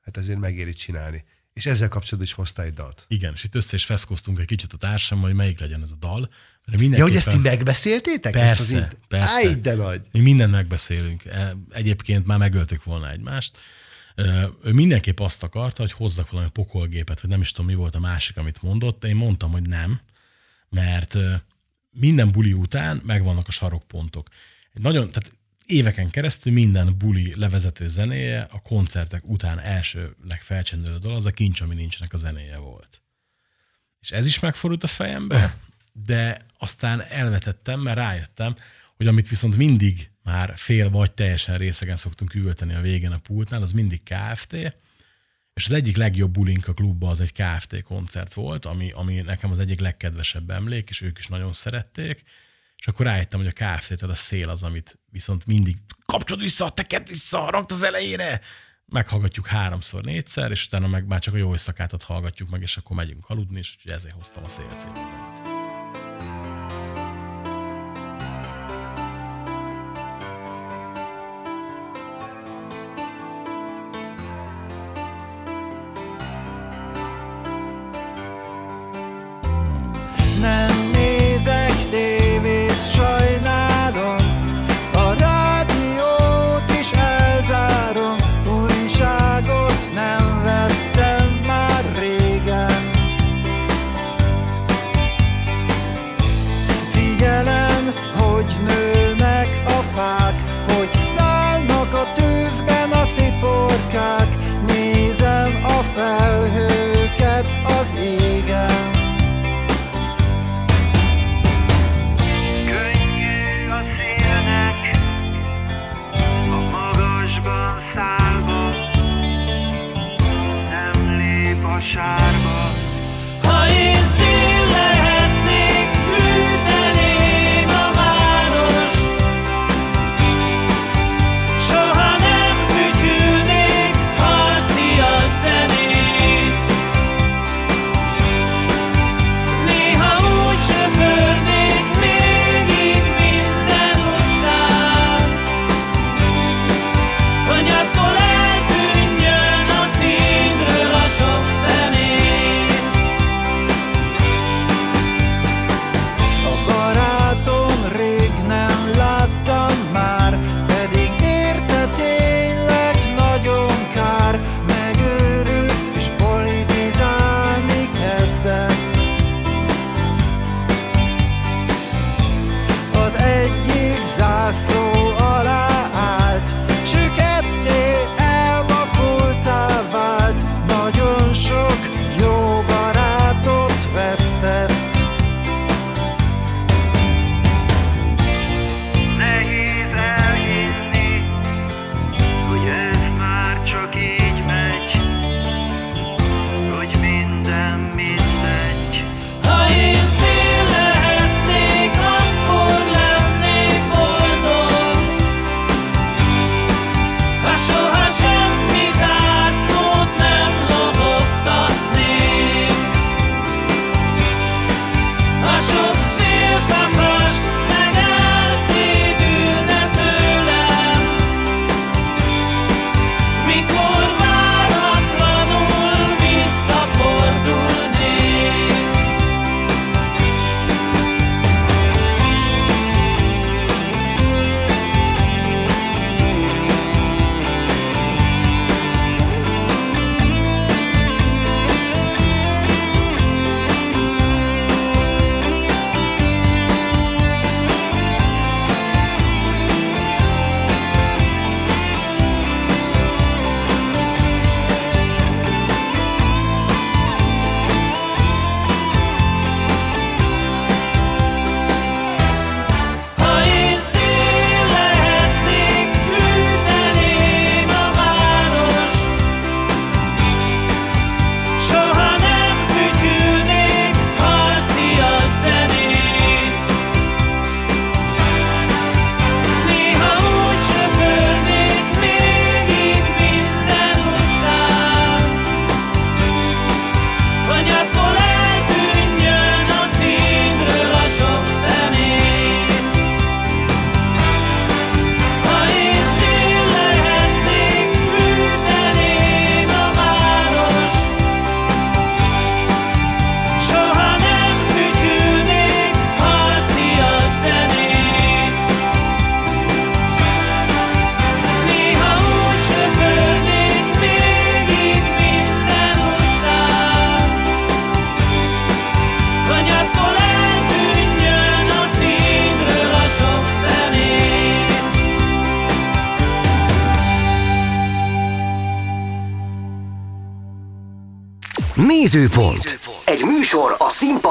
hát ezért megéri csinálni. És ezzel kapcsolatban is hoztál egy dalt. Igen, és itt össze is feszkoztunk egy kicsit a társam, hogy melyik legyen ez a dal. Mert ja, hogy ezt ti megbeszéltétek? Persze, ezt az persze. Áj, de nagy. Mi mindent megbeszélünk. E, egyébként már megöltük volna egymást. Ő mindenképp azt akarta, hogy hozzak valami pokolgépet, vagy nem is tudom, mi volt a másik, amit mondott. De én mondtam, hogy nem, mert minden buli után megvannak a sarokpontok. Nagyon, tehát éveken keresztül minden buli levezető zenéje a koncertek után elsőnek felcsendülő dal az a kincs, ami nincsnek a zenéje volt. És ez is megfordult a fejembe, de aztán elvetettem, mert rájöttem, hogy amit viszont mindig már fél vagy teljesen részegen szoktunk üvölteni a végén a pultnál, az mindig KFT, és az egyik legjobb bulink a klubban az egy KFT koncert volt, ami, ami nekem az egyik legkedvesebb emlék, és ők is nagyon szerették, és akkor rájöttem, hogy a KFC-től a szél az, amit viszont mindig kapcsod vissza, teked vissza, rakd az elejére, meghallgatjuk háromszor, négyszer, és utána meg már csak a jó éjszakátot hallgatjuk meg, és akkor megyünk aludni, és ezért hoztam a szél címét.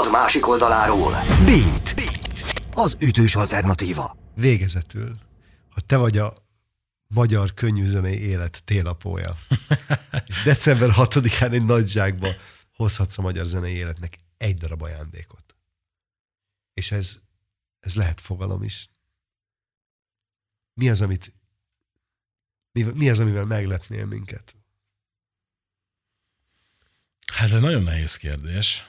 A színpad másik oldaláról. Beat. Beat. Az ütős alternatíva. Végezetül, ha te vagy a magyar könnyűzenei élet télapója, *laughs* és december 6-án egy nagy zsákba hozhatsz a magyar zenei életnek egy darab ajándékot. És ez, ez lehet fogalom is. Mi az, amit mi, mi az, amivel meglepnél minket? Hát ez nagyon nehéz kérdés.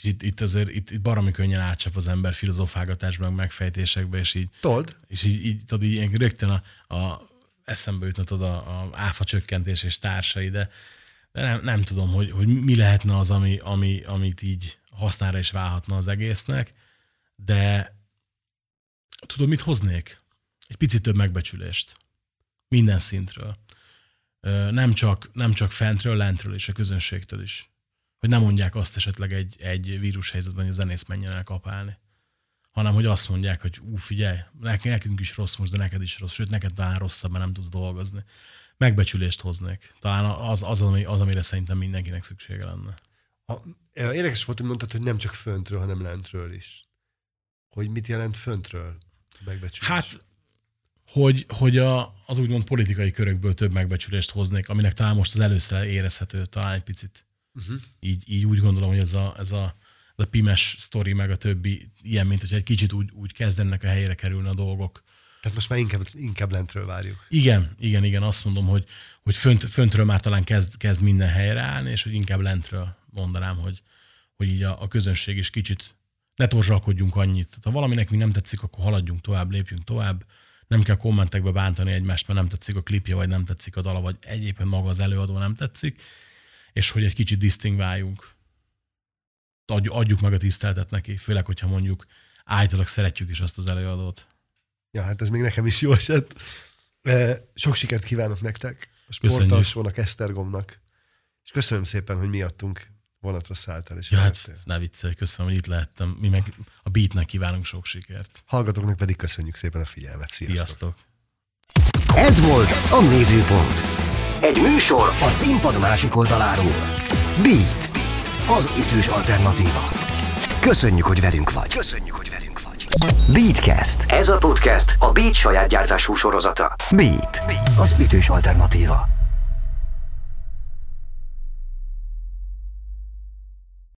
Itt, itt azért itt, itt baromi könnyen átcsap az ember filozofálgatásban, megfejtésekbe, és így... Told? És így, így, tudod, így rögtön a, a eszembe jutna tudod, a, a áfa csökkentés és társai, de, de nem, nem tudom, hogy, hogy mi lehetne az, ami, ami, amit így hasznára is válhatna az egésznek, de tudod, mit hoznék? Egy picit több megbecsülést. Minden szintről. Nem csak, nem csak fentről, lentről és a közönségtől is. Hogy nem mondják azt esetleg egy, egy vírushelyzetben, hogy a zenész menjen el kapálni. Hanem, hogy azt mondják, hogy ú, figyelj, nekünk is rossz most, de neked is rossz, sőt, neked talán rosszabb, mert nem tudsz dolgozni. Megbecsülést hoznék. Talán az, az, ami, az amire szerintem mindenkinek szüksége lenne. A, érdekes volt, hogy mondtad, hogy nem csak föntről, hanem lentről is. Hogy mit jelent föntről megbecsülés? Hát hogy, hogy a, az úgymond politikai körökből több megbecsülést hoznék, aminek talán most az először érezhető, talán egy picit. Uh-huh. Így, így úgy gondolom, hogy ez a, ez a, ez a pimes sztori, meg a többi ilyen, mint hogy egy kicsit úgy, úgy kezdenek a helyére kerülni a dolgok. Tehát most már inkább, inkább lentről várjuk. Igen, igen, igen, azt mondom, hogy, hogy fönt, föntről már talán kezd, kezd minden helyre állni, és hogy inkább lentről mondanám, hogy, hogy így a, a közönség is kicsit ne torzsalkodjunk annyit. Ha valaminek mi nem tetszik, akkor haladjunk tovább, lépjünk tovább, nem kell kommentekbe bántani egymást, mert nem tetszik a klipje, vagy nem tetszik a dala, vagy egyébként maga az előadó nem tetszik, és hogy egy kicsit disztingváljunk. Adjuk meg a tiszteltet neki, főleg, hogyha mondjuk általában szeretjük is azt az előadót. Ja, hát ez még nekem is jó esett. Sok sikert kívánok nektek, a sportalsónak, Esztergomnak, és köszönöm szépen, hogy miattunk vonatra szálltál. És ja, hát ne viccelj, köszönöm, hogy itt lehettem. Mi meg a beatnek kívánunk sok sikert. Hallgatóknak pedig köszönjük szépen a figyelmet. Sziasztok! Sziasztok. Ez volt a Nézőpont. Egy műsor a színpad másik oldaláról. Beat. Az ütős alternatíva. Köszönjük, hogy velünk vagy. Köszönjük, hogy velünk vagy. Beatcast. Ez a podcast a Beat saját gyártású sorozata. Beat. Az ütős alternatíva.